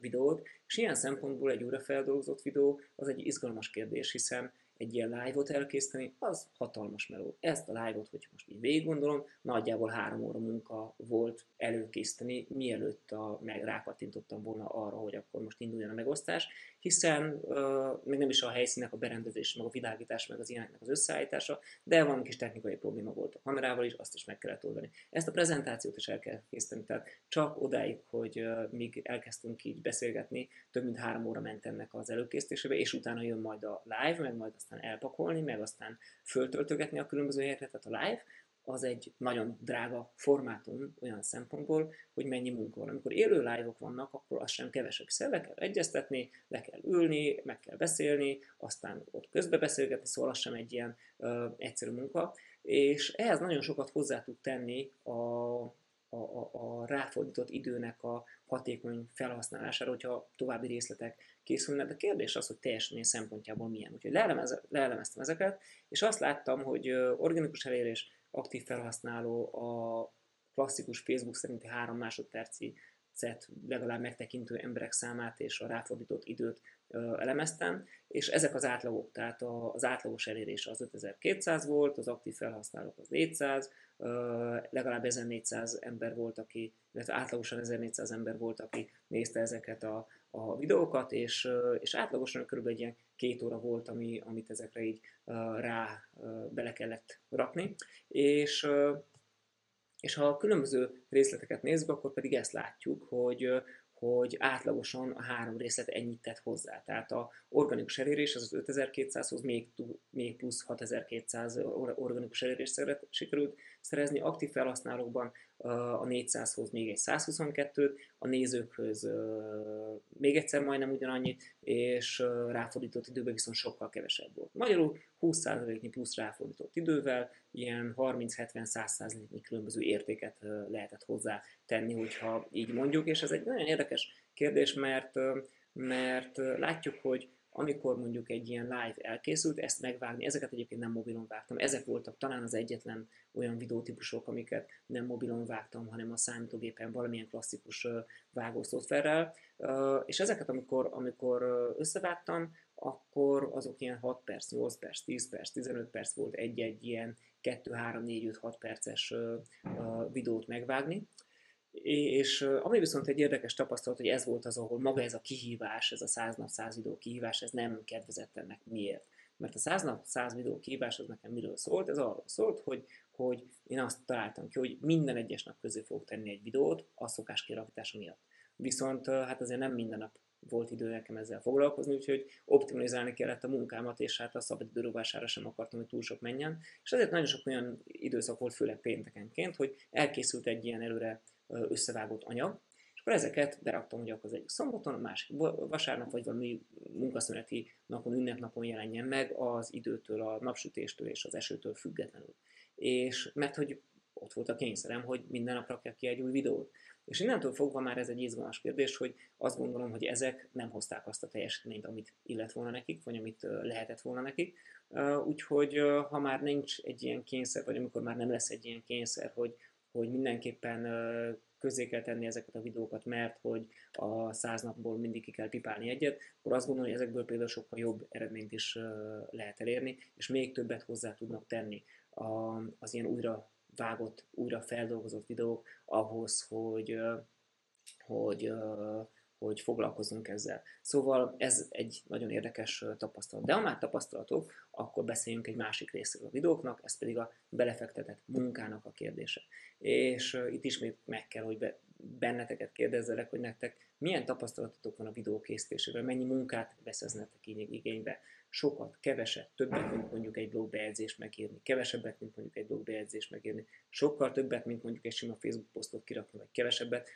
videót, és ilyen szempontból egy újrafeldolgozott videó az egy izgalmas kérdés, hiszen egy ilyen live-ot elkészíteni, az hatalmas meló. Ezt a live-ot, hogyha most így végig gondolom, nagyjából három óra munka volt előkészíteni, mielőtt a, meg rákattintottam volna arra, hogy akkor most induljon a megosztás, hiszen uh, még nem is a helyszínek a berendezés, meg a világítás, meg az ilyeneknek az összeállítása, de van kis technikai probléma volt a kamerával is, azt is meg kellett oldani. Ezt a prezentációt is el kell készíteni, tehát csak odáig, hogy uh, míg elkezdtünk így beszélgetni, több mint három óra ment ennek az előkészítésébe, és utána jön majd a live, meg majd aztán elpakolni, meg aztán föltöltögetni a különböző helyekre, tehát a live, az egy nagyon drága formátum olyan szempontból, hogy mennyi munka van. Amikor élő live-ok vannak, akkor az sem kevesebb, hiszen le kell egyeztetni, le kell ülni, meg kell beszélni, aztán ott közbe beszélgetni, szóval az sem egy ilyen ö, egyszerű munka, és ehhez nagyon sokat hozzá tud tenni a, a, a, a ráfordított időnek a hatékony felhasználására, hogyha további részletek készülnek, de kérdés az, hogy teljesítmény szempontjából milyen. Úgyhogy leelemeztem ezeket, és azt láttam, hogy organikus elérés, aktív felhasználó a klasszikus Facebook szerinti 3 másodperci percet legalább megtekintő emberek számát és a ráfordított időt elemeztem, és ezek az átlagok, tehát az átlagos elérés az 5200 volt, az aktív felhasználók az 400, legalább 1400 ember volt, aki, illetve átlagosan 1400 ember volt, aki nézte ezeket a, a videókat, és, és átlagosan kb. egy ilyen két óra volt, ami, amit ezekre így rá bele kellett rakni, és és ha a különböző részleteket nézzük, akkor pedig ezt látjuk, hogy, hogy átlagosan a három részlet ennyit tett hozzá. Tehát a organikus elérés az, az 5200-hoz még, még plusz 6200 organikus elérést sikerült szerezni. Aktív felhasználókban a 400-hoz még egy 122-t, a nézőkhöz még egyszer majdnem ugyanannyit, és ráfordított időben viszont sokkal kevesebb volt. Magyarul 20%-nyi plusz ráfordított idővel ilyen 30-70-100%-nyi különböző értéket lehetett hozzá tenni, hogyha így mondjuk, és ez egy nagyon érdekes kérdés, mert, mert látjuk, hogy amikor mondjuk egy ilyen live elkészült, ezt megvágni, ezeket egyébként nem mobilon vágtam, ezek voltak talán az egyetlen olyan videótípusok, amiket nem mobilon vágtam, hanem a számítógépen valamilyen klasszikus vágószoftverrel, és ezeket amikor, amikor összevágtam, akkor azok ilyen 6 perc, 8 perc, 10 perc, 15 perc volt egy-egy ilyen 2, 3, 4, 5, 6 perces videót megvágni, és ami viszont egy érdekes tapasztalat, hogy ez volt az, ahol maga ez a kihívás, ez a 100 nap 100 videó kihívás, ez nem kedvezett ennek. Miért? Mert a 100 nap 100 videó kihívás az nekem miről szólt? Ez arról szólt, hogy, hogy én azt találtam ki, hogy minden egyes nap közé fogok tenni egy videót a szokás kirakítása miatt. Viszont hát azért nem minden nap volt idő nekem ezzel foglalkozni, úgyhogy optimalizálni kellett a munkámat, és hát a szabad időrovására sem akartam, hogy túl sok menjen. És ezért nagyon sok olyan időszak volt, főleg péntekenként, hogy elkészült egy ilyen előre összevágott anyag, és akkor ezeket beraktam ugye az egyik szombaton, a másik vasárnap, vagy valami munkaszüneti napon, ünnepnapon jelenjen meg az időtől, a napsütéstől és az esőtől függetlenül. És mert hogy ott volt a kényszerem, hogy minden nap rakjak ki egy új videót. És innentől fogva már ez egy izgalmas kérdés, hogy azt gondolom, hogy ezek nem hozták azt a teljesítményt, amit illet volna nekik, vagy amit lehetett volna nekik. Úgyhogy ha már nincs egy ilyen kényszer, vagy amikor már nem lesz egy ilyen kényszer, hogy, hogy mindenképpen közé kell tenni ezeket a videókat, mert hogy a száz napból mindig ki kell pipálni egyet, akkor azt gondolom, hogy ezekből például sokkal jobb eredményt is lehet elérni, és még többet hozzá tudnak tenni az ilyen újra vágott, újra feldolgozott videók ahhoz, hogy, hogy, hogy foglalkozunk ezzel. Szóval ez egy nagyon érdekes tapasztalat. De ha már tapasztalatok, akkor beszéljünk egy másik részről a videóknak, ez pedig a belefektetett munkának a kérdése. És itt ismét meg kell, hogy be, benneteket kérdezzelek, hogy nektek milyen tapasztalatotok van a videó készítésével, mennyi munkát vesz ez nektek igénybe. Sokat, keveset, többet, mint mondjuk egy blogbejegyzést megírni, kevesebbet, mint mondjuk egy blogbejegyzést megírni, sokkal többet, mint mondjuk egy sima Facebook posztot kirakni, vagy kevesebbet.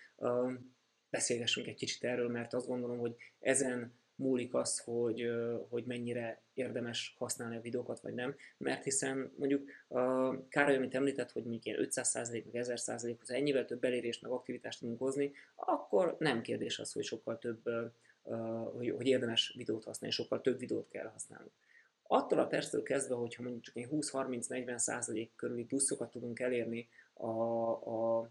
Beszélgessünk egy kicsit erről, mert azt gondolom, hogy ezen múlik az, hogy, hogy mennyire érdemes használni a videókat, vagy nem. Mert hiszen mondjuk a Károly, amit említett, hogy mondjuk ilyen 500% meg 1000% hoz ennyivel több elérést meg aktivitást tudunk hozni, akkor nem kérdés az, hogy sokkal több, hogy, hogy érdemes videót használni, sokkal több videót kell használni. Attól a perctől kezdve, hogyha mondjuk csak 20-30-40% körüli pluszokat tudunk elérni a, a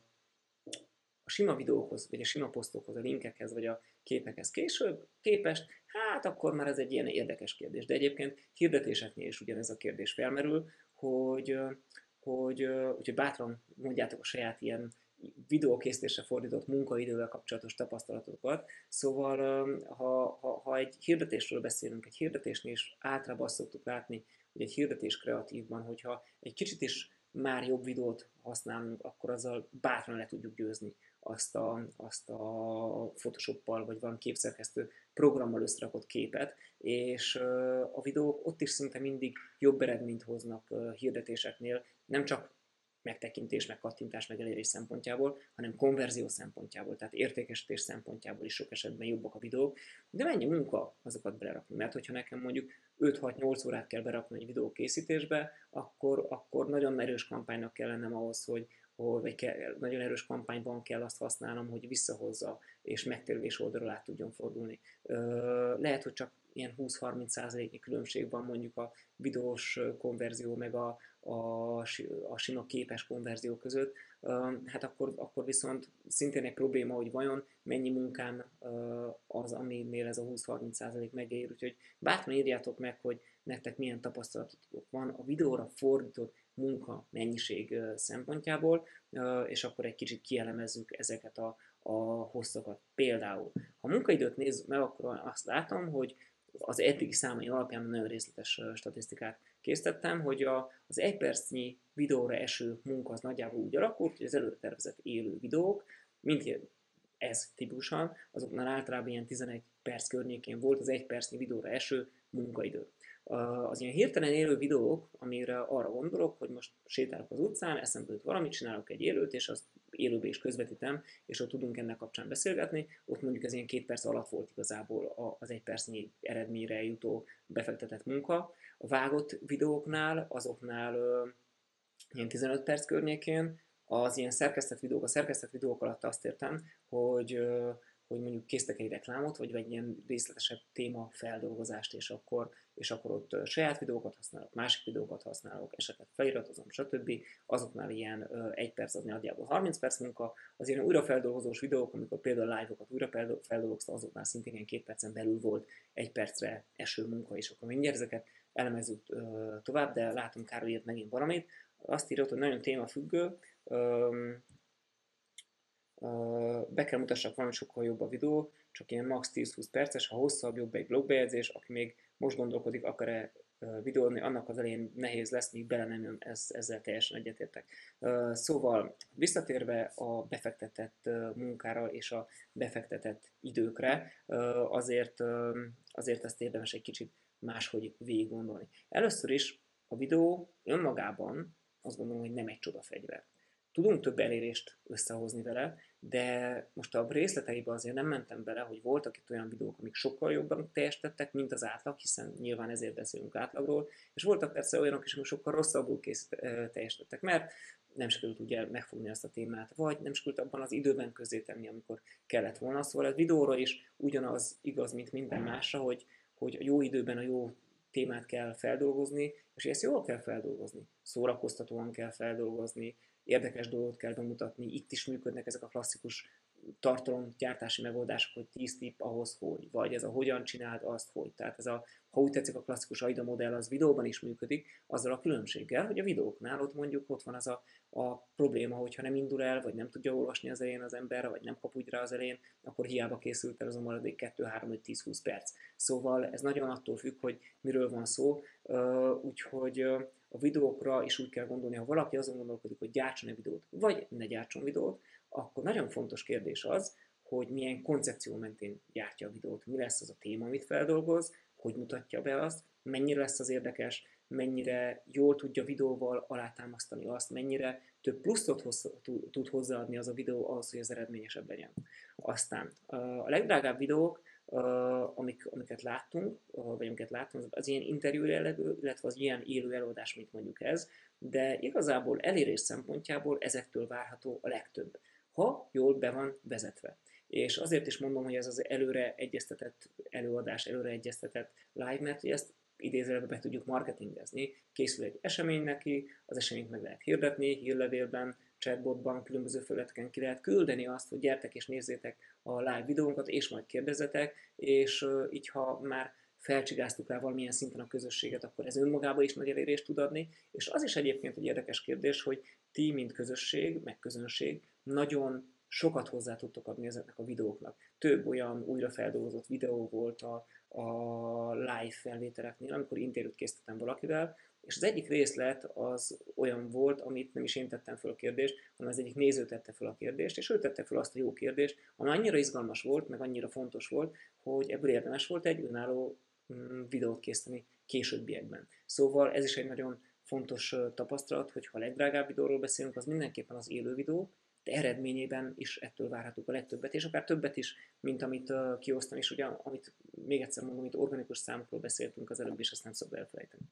a sima videókhoz, vagy a sima posztokhoz, a linkekhez, vagy a képekhez később képest, hát akkor már ez egy ilyen érdekes kérdés. De egyébként hirdetéseknél is ugyanez a kérdés felmerül, hogy, hogy, hogy bátran mondjátok a saját ilyen videókészítésre fordított munkaidővel kapcsolatos tapasztalatokat. Szóval, ha, ha, ha egy hirdetésről beszélünk, egy hirdetésnél is általában azt szoktuk látni, hogy egy hirdetés kreatívban, hogyha egy kicsit is már jobb videót használunk, akkor azzal bátran le tudjuk győzni azt a, azt a Photoshoppal vagy valami képszerkesztő programmal összerakott képet, és a videók ott is szinte mindig jobb eredményt hoznak hirdetéseknél, nem csak megtekintés, meg kattintás, meg elérés szempontjából, hanem konverzió szempontjából, tehát értékesítés szempontjából is sok esetben jobbak a videók, de mennyi munka azokat belerakni, mert hogyha nekem mondjuk 5-6-8 órát kell berakni egy videó készítésbe, akkor, akkor nagyon erős kampánynak kell lennem ahhoz, hogy, vagy kell, nagyon erős kampányban kell azt használnom, hogy visszahozza és megtérülés oldalra át tudjon fordulni. Lehet, hogy csak ilyen 20-30%-nyi különbség van mondjuk a videós konverzió meg a, a, a sima képes konverzió között, hát akkor, akkor viszont szintén egy probléma, hogy vajon mennyi munkám az, aminél ez a 20-30% megér, úgyhogy bátran írjátok meg, hogy nektek milyen tapasztalatotok van a videóra fordított munka mennyiség szempontjából, és akkor egy kicsit kielemezzük ezeket a, a hosszokat. Például, ha munkaidőt nézzük meg, akkor azt látom, hogy az eddigi számai alapján nagyon részletes statisztikát készítettem, hogy a, az egy percnyi videóra eső munka az nagyjából úgy alakult, hogy az előre tervezett élő videók, mint ez típusan, azoknál általában ilyen 11 perc környékén volt az egy percnyi videóra eső munkaidő az ilyen hirtelen élő videók, amire arra gondolok, hogy most sétálok az utcán, eszembe jut valamit, csinálok egy élőt, és azt élőbe is közvetítem, és ott tudunk ennek kapcsán beszélgetni, ott mondjuk ez ilyen két perc alatt volt igazából az egy percnyi eredményre jutó befektetett munka. A vágott videóknál, azoknál ilyen 15 perc környékén, az ilyen szerkesztett videók, a szerkesztett videók alatt azt értem, hogy hogy mondjuk késztek egy reklámot, vagy egy ilyen részletesebb téma feldolgozást, és akkor, és akkor ott saját videókat használok, másik videókat használok, esetleg feliratozom, stb. Azoknál ilyen egy perc az nagyjából 30 perc munka, az ilyen újrafeldolgozós videók, amikor például live-okat újra feldolgozta, azoknál szintén ilyen két percen belül volt egy percre eső munka, és akkor mindjárt ezeket elemezzük tovább, de látom Károly írt megint valamit. Azt írott, hogy nagyon témafüggő, be kell mutassak valami sokkal jobb a videó, csak ilyen max 10-20 perces, ha hosszabb, jobb egy blogbejegyzés, aki még most gondolkodik, akar-e videózni, annak az elején nehéz lesz, míg bele nem jön, ez, ezzel teljesen egyetértek. Szóval visszatérve a befektetett munkára és a befektetett időkre, azért, azért ezt érdemes egy kicsit máshogy végig gondolni. Először is a videó önmagában azt gondolom, hogy nem egy csodafegyver tudunk több elérést összehozni vele, de most a részleteibe azért nem mentem bele, hogy voltak itt olyan videók, amik sokkal jobban teljesítettek, mint az átlag, hiszen nyilván ezért beszélünk átlagról, és voltak persze olyanok is, amik sokkal rosszabbul kész, teljesítettek, mert nem sikerült ugye megfogni azt a témát, vagy nem sikerült abban az időben közé tenni, amikor kellett volna. Szóval ez videóra is ugyanaz igaz, mint minden másra, hogy, hogy a jó időben a jó témát kell feldolgozni, és ezt jól kell feldolgozni, szórakoztatóan kell feldolgozni, érdekes dolgot kell bemutatni. Itt is működnek ezek a klasszikus tartalomgyártási megoldások, hogy 10 tipp ahhoz, hogy, vagy ez a hogyan csináld azt, hogy. Tehát ez a, ha úgy tetszik, a klasszikus AIDA modell az videóban is működik, azzal a különbséggel, hogy a videóknál ott mondjuk ott van az a, a probléma, hogyha nem indul el, vagy nem tudja olvasni az elején az ember, vagy nem kap úgy rá az elején, akkor hiába készült el az a maradék 2, 3, 5, 10, 20 perc. Szóval ez nagyon attól függ, hogy miről van szó, úgyhogy a videókra is úgy kell gondolni, ha valaki azon gondolkodik, hogy gyártson egy videót, vagy ne gyártson videót, akkor nagyon fontos kérdés az, hogy milyen koncepció mentén gyártja a videót, mi lesz az a téma, amit feldolgoz, hogy mutatja be azt, mennyire lesz az érdekes, mennyire jól tudja videóval alátámasztani azt, mennyire több pluszot hoz, tud hozzáadni az a videó ahhoz, hogy az eredményesebb legyen. Aztán a legdrágább videók, amik, amiket láttunk, vagy amiket láttunk, az ilyen interjú jellegű, illetve az ilyen élő előadás, mint mondjuk ez, de igazából elérés szempontjából ezektől várható a legtöbb, ha jól be van vezetve. És azért is mondom, hogy ez az előre egyeztetett előadás, előre egyeztetett live, mert hogy ezt idézőjelben be tudjuk marketingezni. Készül egy esemény neki, az eseményt meg lehet hirdetni, hírlevélben, chatbotban, különböző felületeken ki lehet küldeni azt, hogy gyertek és nézzétek a live videónkat, és majd kérdezzetek, és így ha már felcsigáztuk rá valamilyen szinten a közösséget, akkor ez önmagában is nagy elérést tud adni, és az is egyébként egy érdekes kérdés, hogy ti, mint közösség, meg közönség, nagyon sokat hozzá tudtok adni ezeknek a videóknak. Több olyan újrafeldolgozott videó volt a, a live felvételeknél, amikor interjút készítettem valakivel, és az egyik részlet az olyan volt, amit nem is én tettem fel a kérdést, hanem az egyik néző tette fel a kérdést, és ő tette fel azt a jó kérdést, ami annyira izgalmas volt, meg annyira fontos volt, hogy ebből érdemes volt egy önálló mm, videót készíteni későbbiekben. Szóval ez is egy nagyon fontos tapasztalat, hogy ha a legdrágább videóról beszélünk, az mindenképpen az élő videó, eredményében is ettől várhatók a legtöbbet, és akár többet is, mint amit uh, kiosztani, és ugye, amit még egyszer mondom, amit organikus számokról beszéltünk az előbb, és ezt nem szabad elfelejteni.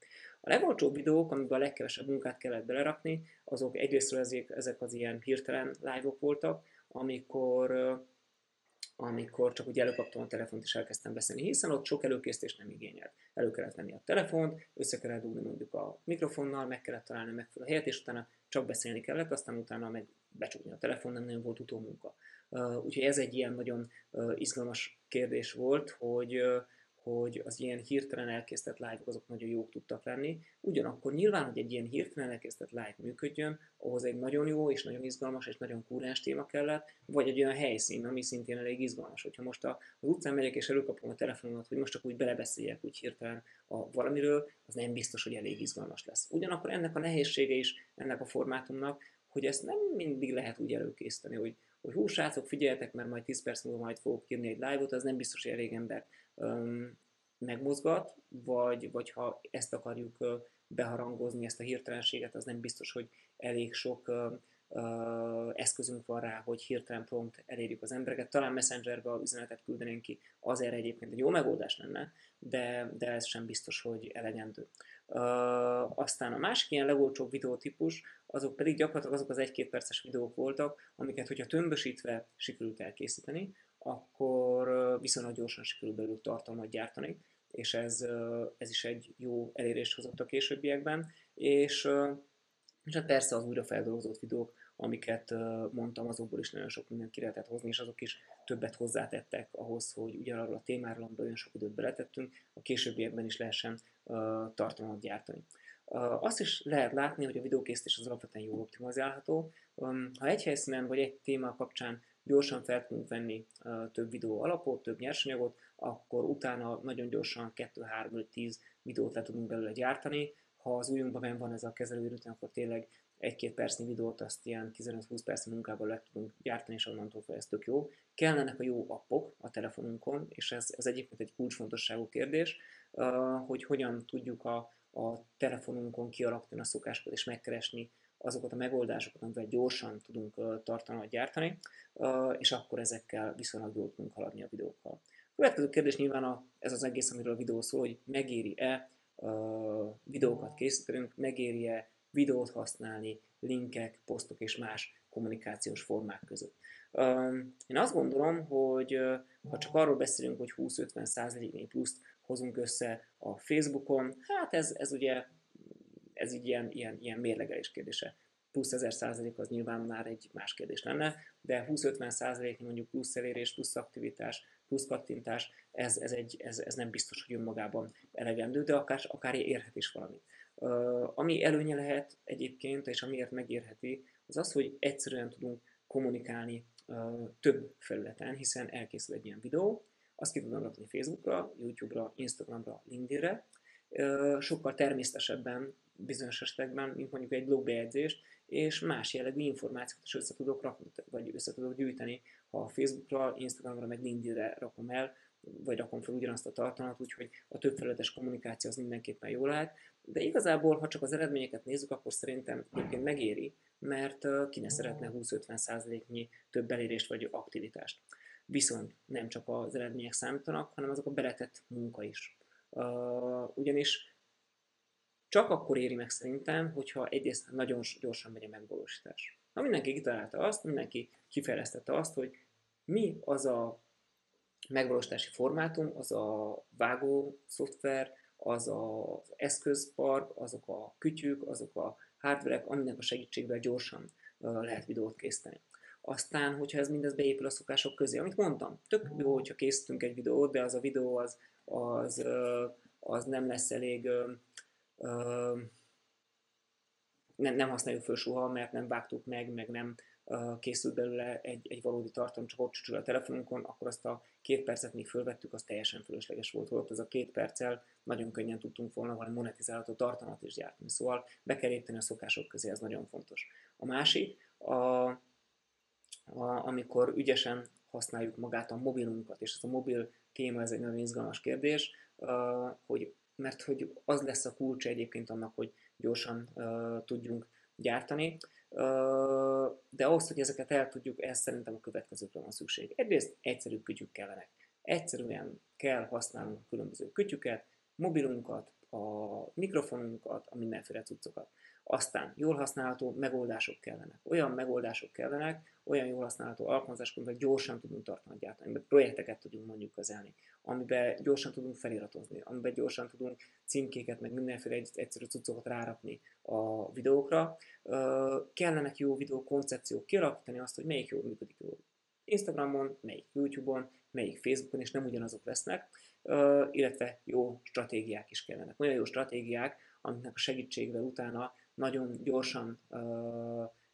A legolcsóbb videók, amiben a legkevesebb munkát kellett belerakni, azok egyrésztről ezek, ezek az ilyen hirtelen live-ok voltak, amikor uh, amikor csak úgy előkaptam a telefont és elkezdtem beszélni, hiszen ott sok előkészítést nem igényelt. Elő kellett venni a telefont, össze kellett dugni mondjuk a mikrofonnal, meg kellett találni a megfelelő helyet, és utána csak beszélni kellett, aztán utána meg becsukni a telefon, nem nagyon volt utómunka. Úgyhogy ez egy ilyen nagyon izgalmas kérdés volt, hogy hogy az ilyen hirtelen elkészített live-ok azok nagyon jók tudtak lenni. Ugyanakkor nyilván, hogy egy ilyen hirtelen elkészített live működjön, ahhoz egy nagyon jó és nagyon izgalmas és nagyon kúrens téma kellett, vagy egy olyan helyszín, ami szintén elég izgalmas. Hogyha most az utcán megyek és előkapom a telefonomat, hogy most csak úgy belebeszéljek úgy hirtelen a valamiről, az nem biztos, hogy elég izgalmas lesz. Ugyanakkor ennek a nehézsége is ennek a formátumnak, hogy ezt nem mindig lehet úgy előkészíteni, hogy, hogy hú, srácok, figyeljetek, mert majd 10 perc múlva majd fogok írni egy live-ot, az nem biztos, hogy elég ember um, megmozgat, vagy, vagy ha ezt akarjuk beharangozni, ezt a hirtelenséget, az nem biztos, hogy elég sok eszközünk van rá, hogy hirtelen prompt elérjük az embereket. Talán Messengerbe a üzenetet küldenénk ki, azért egyébként egy jó megoldás lenne, de, de ez sem biztos, hogy elegendő. Uh, aztán a másik ilyen legolcsóbb videótípus, azok pedig gyakorlatilag azok az egy-két perces videók voltak, amiket, hogyha tömbösítve sikerült elkészíteni, akkor viszonylag gyorsan sikerült belőlük tartalmat gyártani, és ez, ez is egy jó elérést hozott a későbbiekben, és, és hát persze az újrafeldolgozott videók, amiket mondtam, azokból is nagyon sok mindent ki lehetett hozni, és azok is többet hozzátettek ahhoz, hogy ugyanarról a témáról, amiben olyan sok időt beletettünk, a későbbiekben is lehessen tartalmat gyártani. Azt is lehet látni, hogy a videókészítés az alapvetően jól optimalizálható. Ha egy helyszínen vagy egy téma kapcsán gyorsan fel tudunk venni több videó alapot, több nyersanyagot, akkor utána nagyon gyorsan 2, 3, 5, 10 videót le tudunk belőle gyártani. Ha az újunkban van ez a kezelőrütén, akkor tényleg egy-két percnyi videót azt ilyen 15-20 perc munkával le tudunk gyártani, és onnantól fel ez tök jó. Kellenek a jó appok a telefonunkon, és ez, ez egyébként egy kulcsfontosságú kérdés, hogy hogyan tudjuk a, a telefonunkon kialakítani a szokásokat és megkeresni azokat a megoldásokat, amivel gyorsan tudunk tartalmat gyártani, és akkor ezekkel viszonylag jól tudunk haladni a videókkal. A következő kérdés nyilván a, ez az egész, amiről a videó szól, hogy megéri-e videókat készítenünk, megéri-e videót használni, linkek, posztok és más kommunikációs formák között. Én azt gondolom, hogy ha csak arról beszélünk, hogy 20-50 százaléknyi pluszt hozunk össze a Facebookon, hát ez, ez ugye ez így ilyen, ilyen, ilyen mérlegelés kérdése. Plusz 1000 százalék az nyilván már egy más kérdés lenne, de 20-50 százaléknyi mondjuk plusz elérés, plusz aktivitás, plusz kattintás, ez, ez, egy, ez, ez nem biztos, hogy önmagában elegendő, de akár, akár érhet is valamit. Uh, ami előnye lehet egyébként, és amiért megérheti, az az, hogy egyszerűen tudunk kommunikálni uh, több felületen, hiszen elkészül egy ilyen videó, azt ki tudom rakni Facebookra, YouTube-ra, Instagramra, LinkedInre, uh, sokkal természetesebben bizonyos esetekben, mint mondjuk egy blogbejegyzést, és más jellegű információkat is össze tudok rakni, vagy össze tudok gyűjteni, ha Facebookra, Instagramra, meg LinkedInre rakom el, vagy rakom fel ugyanazt a tartalmat, úgyhogy a többfelületes kommunikáció az mindenképpen jól lehet. De igazából, ha csak az eredményeket nézzük, akkor szerintem egyébként megéri, mert ki ne szeretne 20-50%-nyi több elérést vagy aktivitást. Viszont nem csak az eredmények számítanak, hanem azok a beletett munka is. Uh, ugyanis csak akkor éri meg szerintem, hogyha egyrészt nagyon gyorsan megy a megvalósítás. Na mindenki kitalálta azt, mindenki kifejlesztette azt, hogy mi az a megvalósítási formátum, az a vágó szoftver, az az eszközpark, azok a kütyük, azok a hardverek, aminek a segítségével gyorsan lehet videót készíteni. Aztán, hogyha ez mindez beépül a szokások közé, amit mondtam, tök jó, hogyha készítünk egy videót, de az a videó az, az, az nem lesz elég nem, nem használjuk föl soha, mert nem vágtuk meg, meg nem készült belőle egy, egy valódi tartalom, csak ott csücsül a telefonunkon, akkor azt a két percet még fölvettük, az teljesen fölösleges volt. Holott az a két perccel nagyon könnyen tudtunk volna valami monetizálható tartalmat is gyártani. Szóval be kell építeni a szokások közé, ez nagyon fontos. A másik, a, a, amikor ügyesen használjuk magát a mobilunkat, és ez a mobil téma, ez egy nagyon izgalmas kérdés, hogy mert hogy az lesz a kulcs egyébként annak, hogy gyorsan uh, tudjunk gyártani. Uh, de ahhoz, hogy ezeket el tudjuk, ehhez szerintem a következőkre van szükség. Egyrészt egyszerű kütyük kellenek. Egyszerűen kell használnunk különböző kütyüket, mobilunkat, a mikrofonunkat, a mindenféle cuccokat. Aztán jól használható megoldások kellenek. Olyan megoldások kellenek, olyan jól használható alkalmazások, amivel gyorsan tudunk tartalmat gyártani, amiben projekteket tudunk mondjuk kezelni, amiben gyorsan tudunk feliratozni, amiben gyorsan tudunk címkéket, meg mindenféle egyszerű cuccokat rárakni a videókra. Kellenek jó videó koncepciók, kialakítani azt, hogy melyik jól működik jól. Instagramon, melyik YouTube-on, melyik Facebookon, és nem ugyanazok lesznek, illetve jó stratégiák is kellenek. Olyan jó stratégiák, amiknek a segítségével utána nagyon gyorsan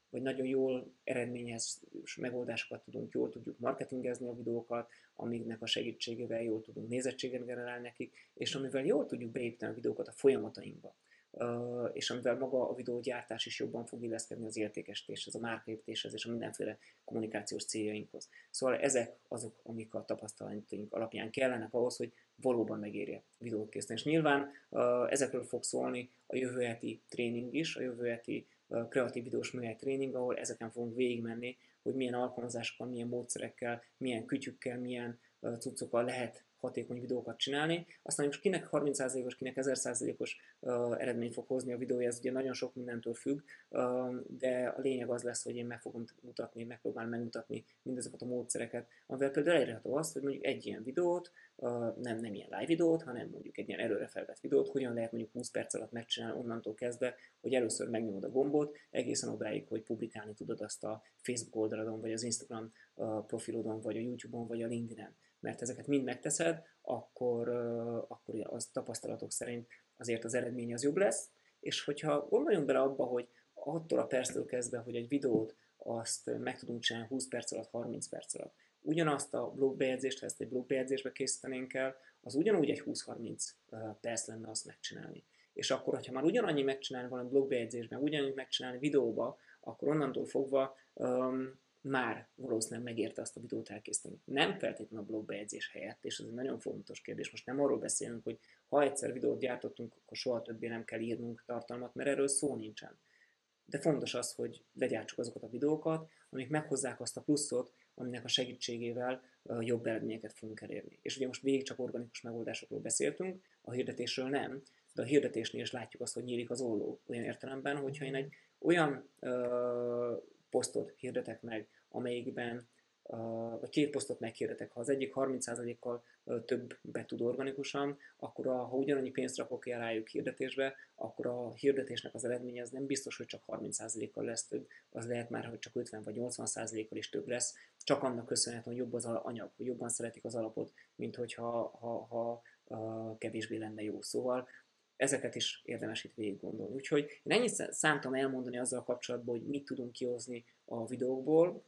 vagy nagyon jól eredményez megoldásokat tudunk, jól tudjuk marketingezni a videókat, amiknek a segítségével jól tudunk nézettséget generálni nekik, és amivel jól tudjuk beépíteni a videókat a folyamatainkba és amivel maga a videógyártás is jobban fog illeszkedni az értékesítéshez, a márkaépítéshez és a mindenféle kommunikációs céljainkhoz. Szóval ezek azok, amik a tapasztalataink alapján kellenek ahhoz, hogy valóban megérje videót készíteni. És nyilván ezekről fog szólni a jövő heti tréning is, a jövő heti kreatív videós műhely tréning, ahol ezeken fogunk végigmenni, hogy milyen alkalmazásokkal, milyen módszerekkel, milyen kütyükkel, milyen cuccokkal lehet hatékony videókat csinálni. Aztán most kinek 30%-os, kinek 1000%-os uh, eredményt fog hozni a videója, ez ugye nagyon sok mindentől függ, uh, de a lényeg az lesz, hogy én meg fogom mutatni, megpróbálom megmutatni mindezeket a módszereket, amivel például elérhető az, hogy mondjuk egy ilyen videót, nem, nem ilyen live videót, hanem mondjuk egy ilyen előre felvett videót, hogyan lehet mondjuk 20 perc alatt megcsinálni onnantól kezdve, hogy először megnyomod a gombot, egészen odáig, hogy publikálni tudod azt a Facebook oldaladon, vagy az Instagram profilodon, vagy a YouTube-on, vagy a LinkedIn-en. Mert ezeket mind megteszed, akkor, akkor az tapasztalatok szerint azért az eredmény az jobb lesz, és hogyha gondoljunk bele abba, hogy attól a perctől kezdve, hogy egy videót azt meg tudunk csinálni 20 perc alatt, 30 perc alatt, ugyanazt a blogbejegyzést, ha ezt egy blogbejegyzésbe készítenénk el, az ugyanúgy egy 20-30 perc lenne azt megcsinálni. És akkor, hogyha már ugyanannyi megcsinálni valami blogbejegyzésben, ugyanúgy megcsinálni videóba, akkor onnantól fogva um, már valószínűleg megérte azt a videót elkészíteni. Nem feltétlenül a blogbejegyzés helyett, és ez egy nagyon fontos kérdés. Most nem arról beszélünk, hogy ha egyszer videót gyártottunk, akkor soha többé nem kell írnunk tartalmat, mert erről szó nincsen. De fontos az, hogy legyártsuk azokat a videókat, amik meghozzák azt a pluszot, aminek a segítségével jobb eredményeket fogunk elérni. És ugye most végig csak organikus megoldásokról beszéltünk, a hirdetésről nem, de a hirdetésnél is látjuk azt, hogy nyílik az olló olyan értelemben, hogyha én egy olyan ö, posztot hirdetek meg, amelyikben vagy két posztot meghirdetek. Ha az egyik 30%-kal többet tud organikusan, akkor a, ha ugyanannyi pénzt rakok el rájuk hirdetésbe, akkor a hirdetésnek az eredménye az nem biztos, hogy csak 30%-kal lesz több, az lehet már, hogy csak 50 vagy 80%-kal is több lesz, csak annak köszönhetően, hogy jobb az anyag, hogy jobban szeretik az alapot, mint hogyha ha, ha, ha kevésbé lenne jó. Szóval ezeket is érdemes itt végig gondolni. Úgyhogy én ennyit szántam elmondani azzal kapcsolatban, hogy mit tudunk kihozni a videókból,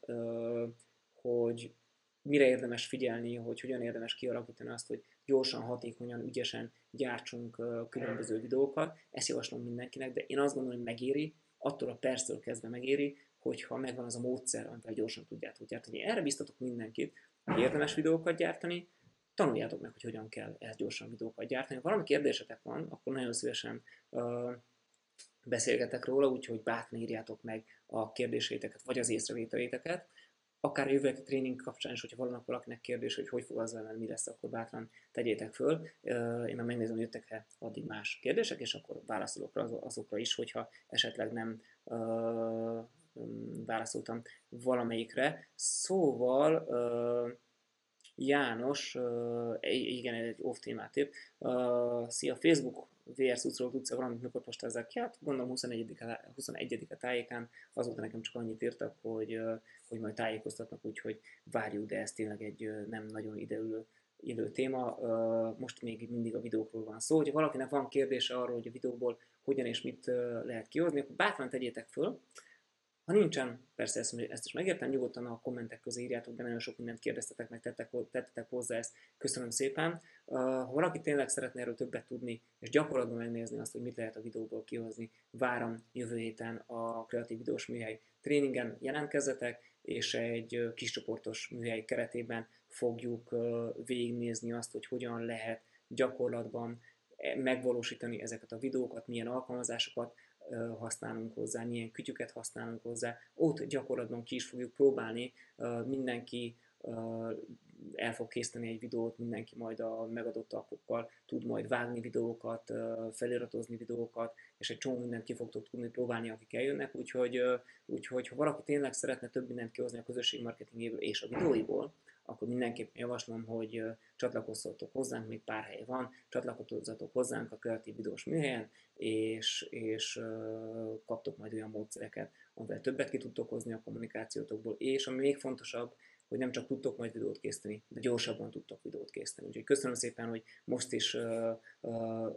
hogy mire érdemes figyelni, hogy hogyan érdemes kialakítani azt, hogy gyorsan, hatékonyan, ügyesen gyártsunk különböző videókat. Ezt javaslom mindenkinek, de én azt gondolom, hogy megéri, attól a perctől kezdve megéri, hogyha megvan az a módszer, amivel gyorsan tudjátok gyártani. Erre biztatok mindenkit, hogy érdemes videókat gyártani, tanuljátok meg, hogy hogyan kell ezt gyorsan videókat gyártani. Ha valami kérdésetek van, akkor nagyon szívesen uh, beszélgetek róla, úgyhogy bátran írjátok meg a kérdéseiteket, vagy az észrevételéteket. Akár a jövő tréning kapcsán is, hogyha vannak valakinek kérdés, hogy hogy fog az velem, mi lesz, akkor bátran tegyétek föl. Én már megnézem, hogy jöttek-e addig más kérdések, és akkor válaszolok azokra is, hogyha esetleg nem uh, válaszoltam valamelyikre. Szóval János, igen, egy off témát épp. Szia, Facebook VR szucról tudsz valamit, mikor postázzák ki? Hát gondolom 21 21 a tájékán, azóta nekem csak annyit írtak, hogy, hogy majd tájékoztatnak, úgyhogy várjuk, de ez tényleg egy nem nagyon ideülő idő téma. Most még mindig a videókról van szó. Hogyha valakinek van kérdése arról, hogy a videóból hogyan és mit lehet kihozni, akkor bátran tegyétek föl. Ha nincsen, persze ezt, ezt is megértem, nyugodtan a kommentek közé írjátok be, nagyon sok mindent kérdeztetek, meg tettek, tettetek hozzá ezt, köszönöm szépen. Ha valaki tényleg szeretne erről többet tudni, és gyakorlatban megnézni azt, hogy mit lehet a videóból kihozni, várom jövő héten a Kreatív Videós Műhely tréningen jelentkezzetek, és egy kiscsoportos műhely keretében fogjuk végignézni azt, hogy hogyan lehet gyakorlatban e, megvalósítani ezeket a videókat, milyen alkalmazásokat, használunk hozzá, milyen kütyüket használunk hozzá, ott gyakorlatban ki is fogjuk próbálni, mindenki el fog készíteni egy videót, mindenki majd a megadott appokkal tud majd vágni videókat, feliratozni videókat, és egy csomó mindent ki fogtok tudni próbálni, akik eljönnek, úgyhogy, úgyhogy ha valaki tényleg szeretne több mindent kihozni a közösség marketingéből és a videóiból, akkor mindenképpen javaslom, hogy csatlakozzatok hozzánk, még pár hely van, csatlakozzatok hozzánk a kreatív videós műhelyen, és, és kaptok majd olyan módszereket, amivel többet ki tudtok hozni a kommunikációtokból, és ami még fontosabb, hogy nem csak tudtok majd videót készíteni, de gyorsabban tudtok videót készíteni. Úgyhogy köszönöm szépen, hogy most is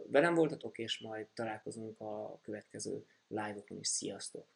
velem voltatok, és majd találkozunk a következő live-okon is. Sziasztok!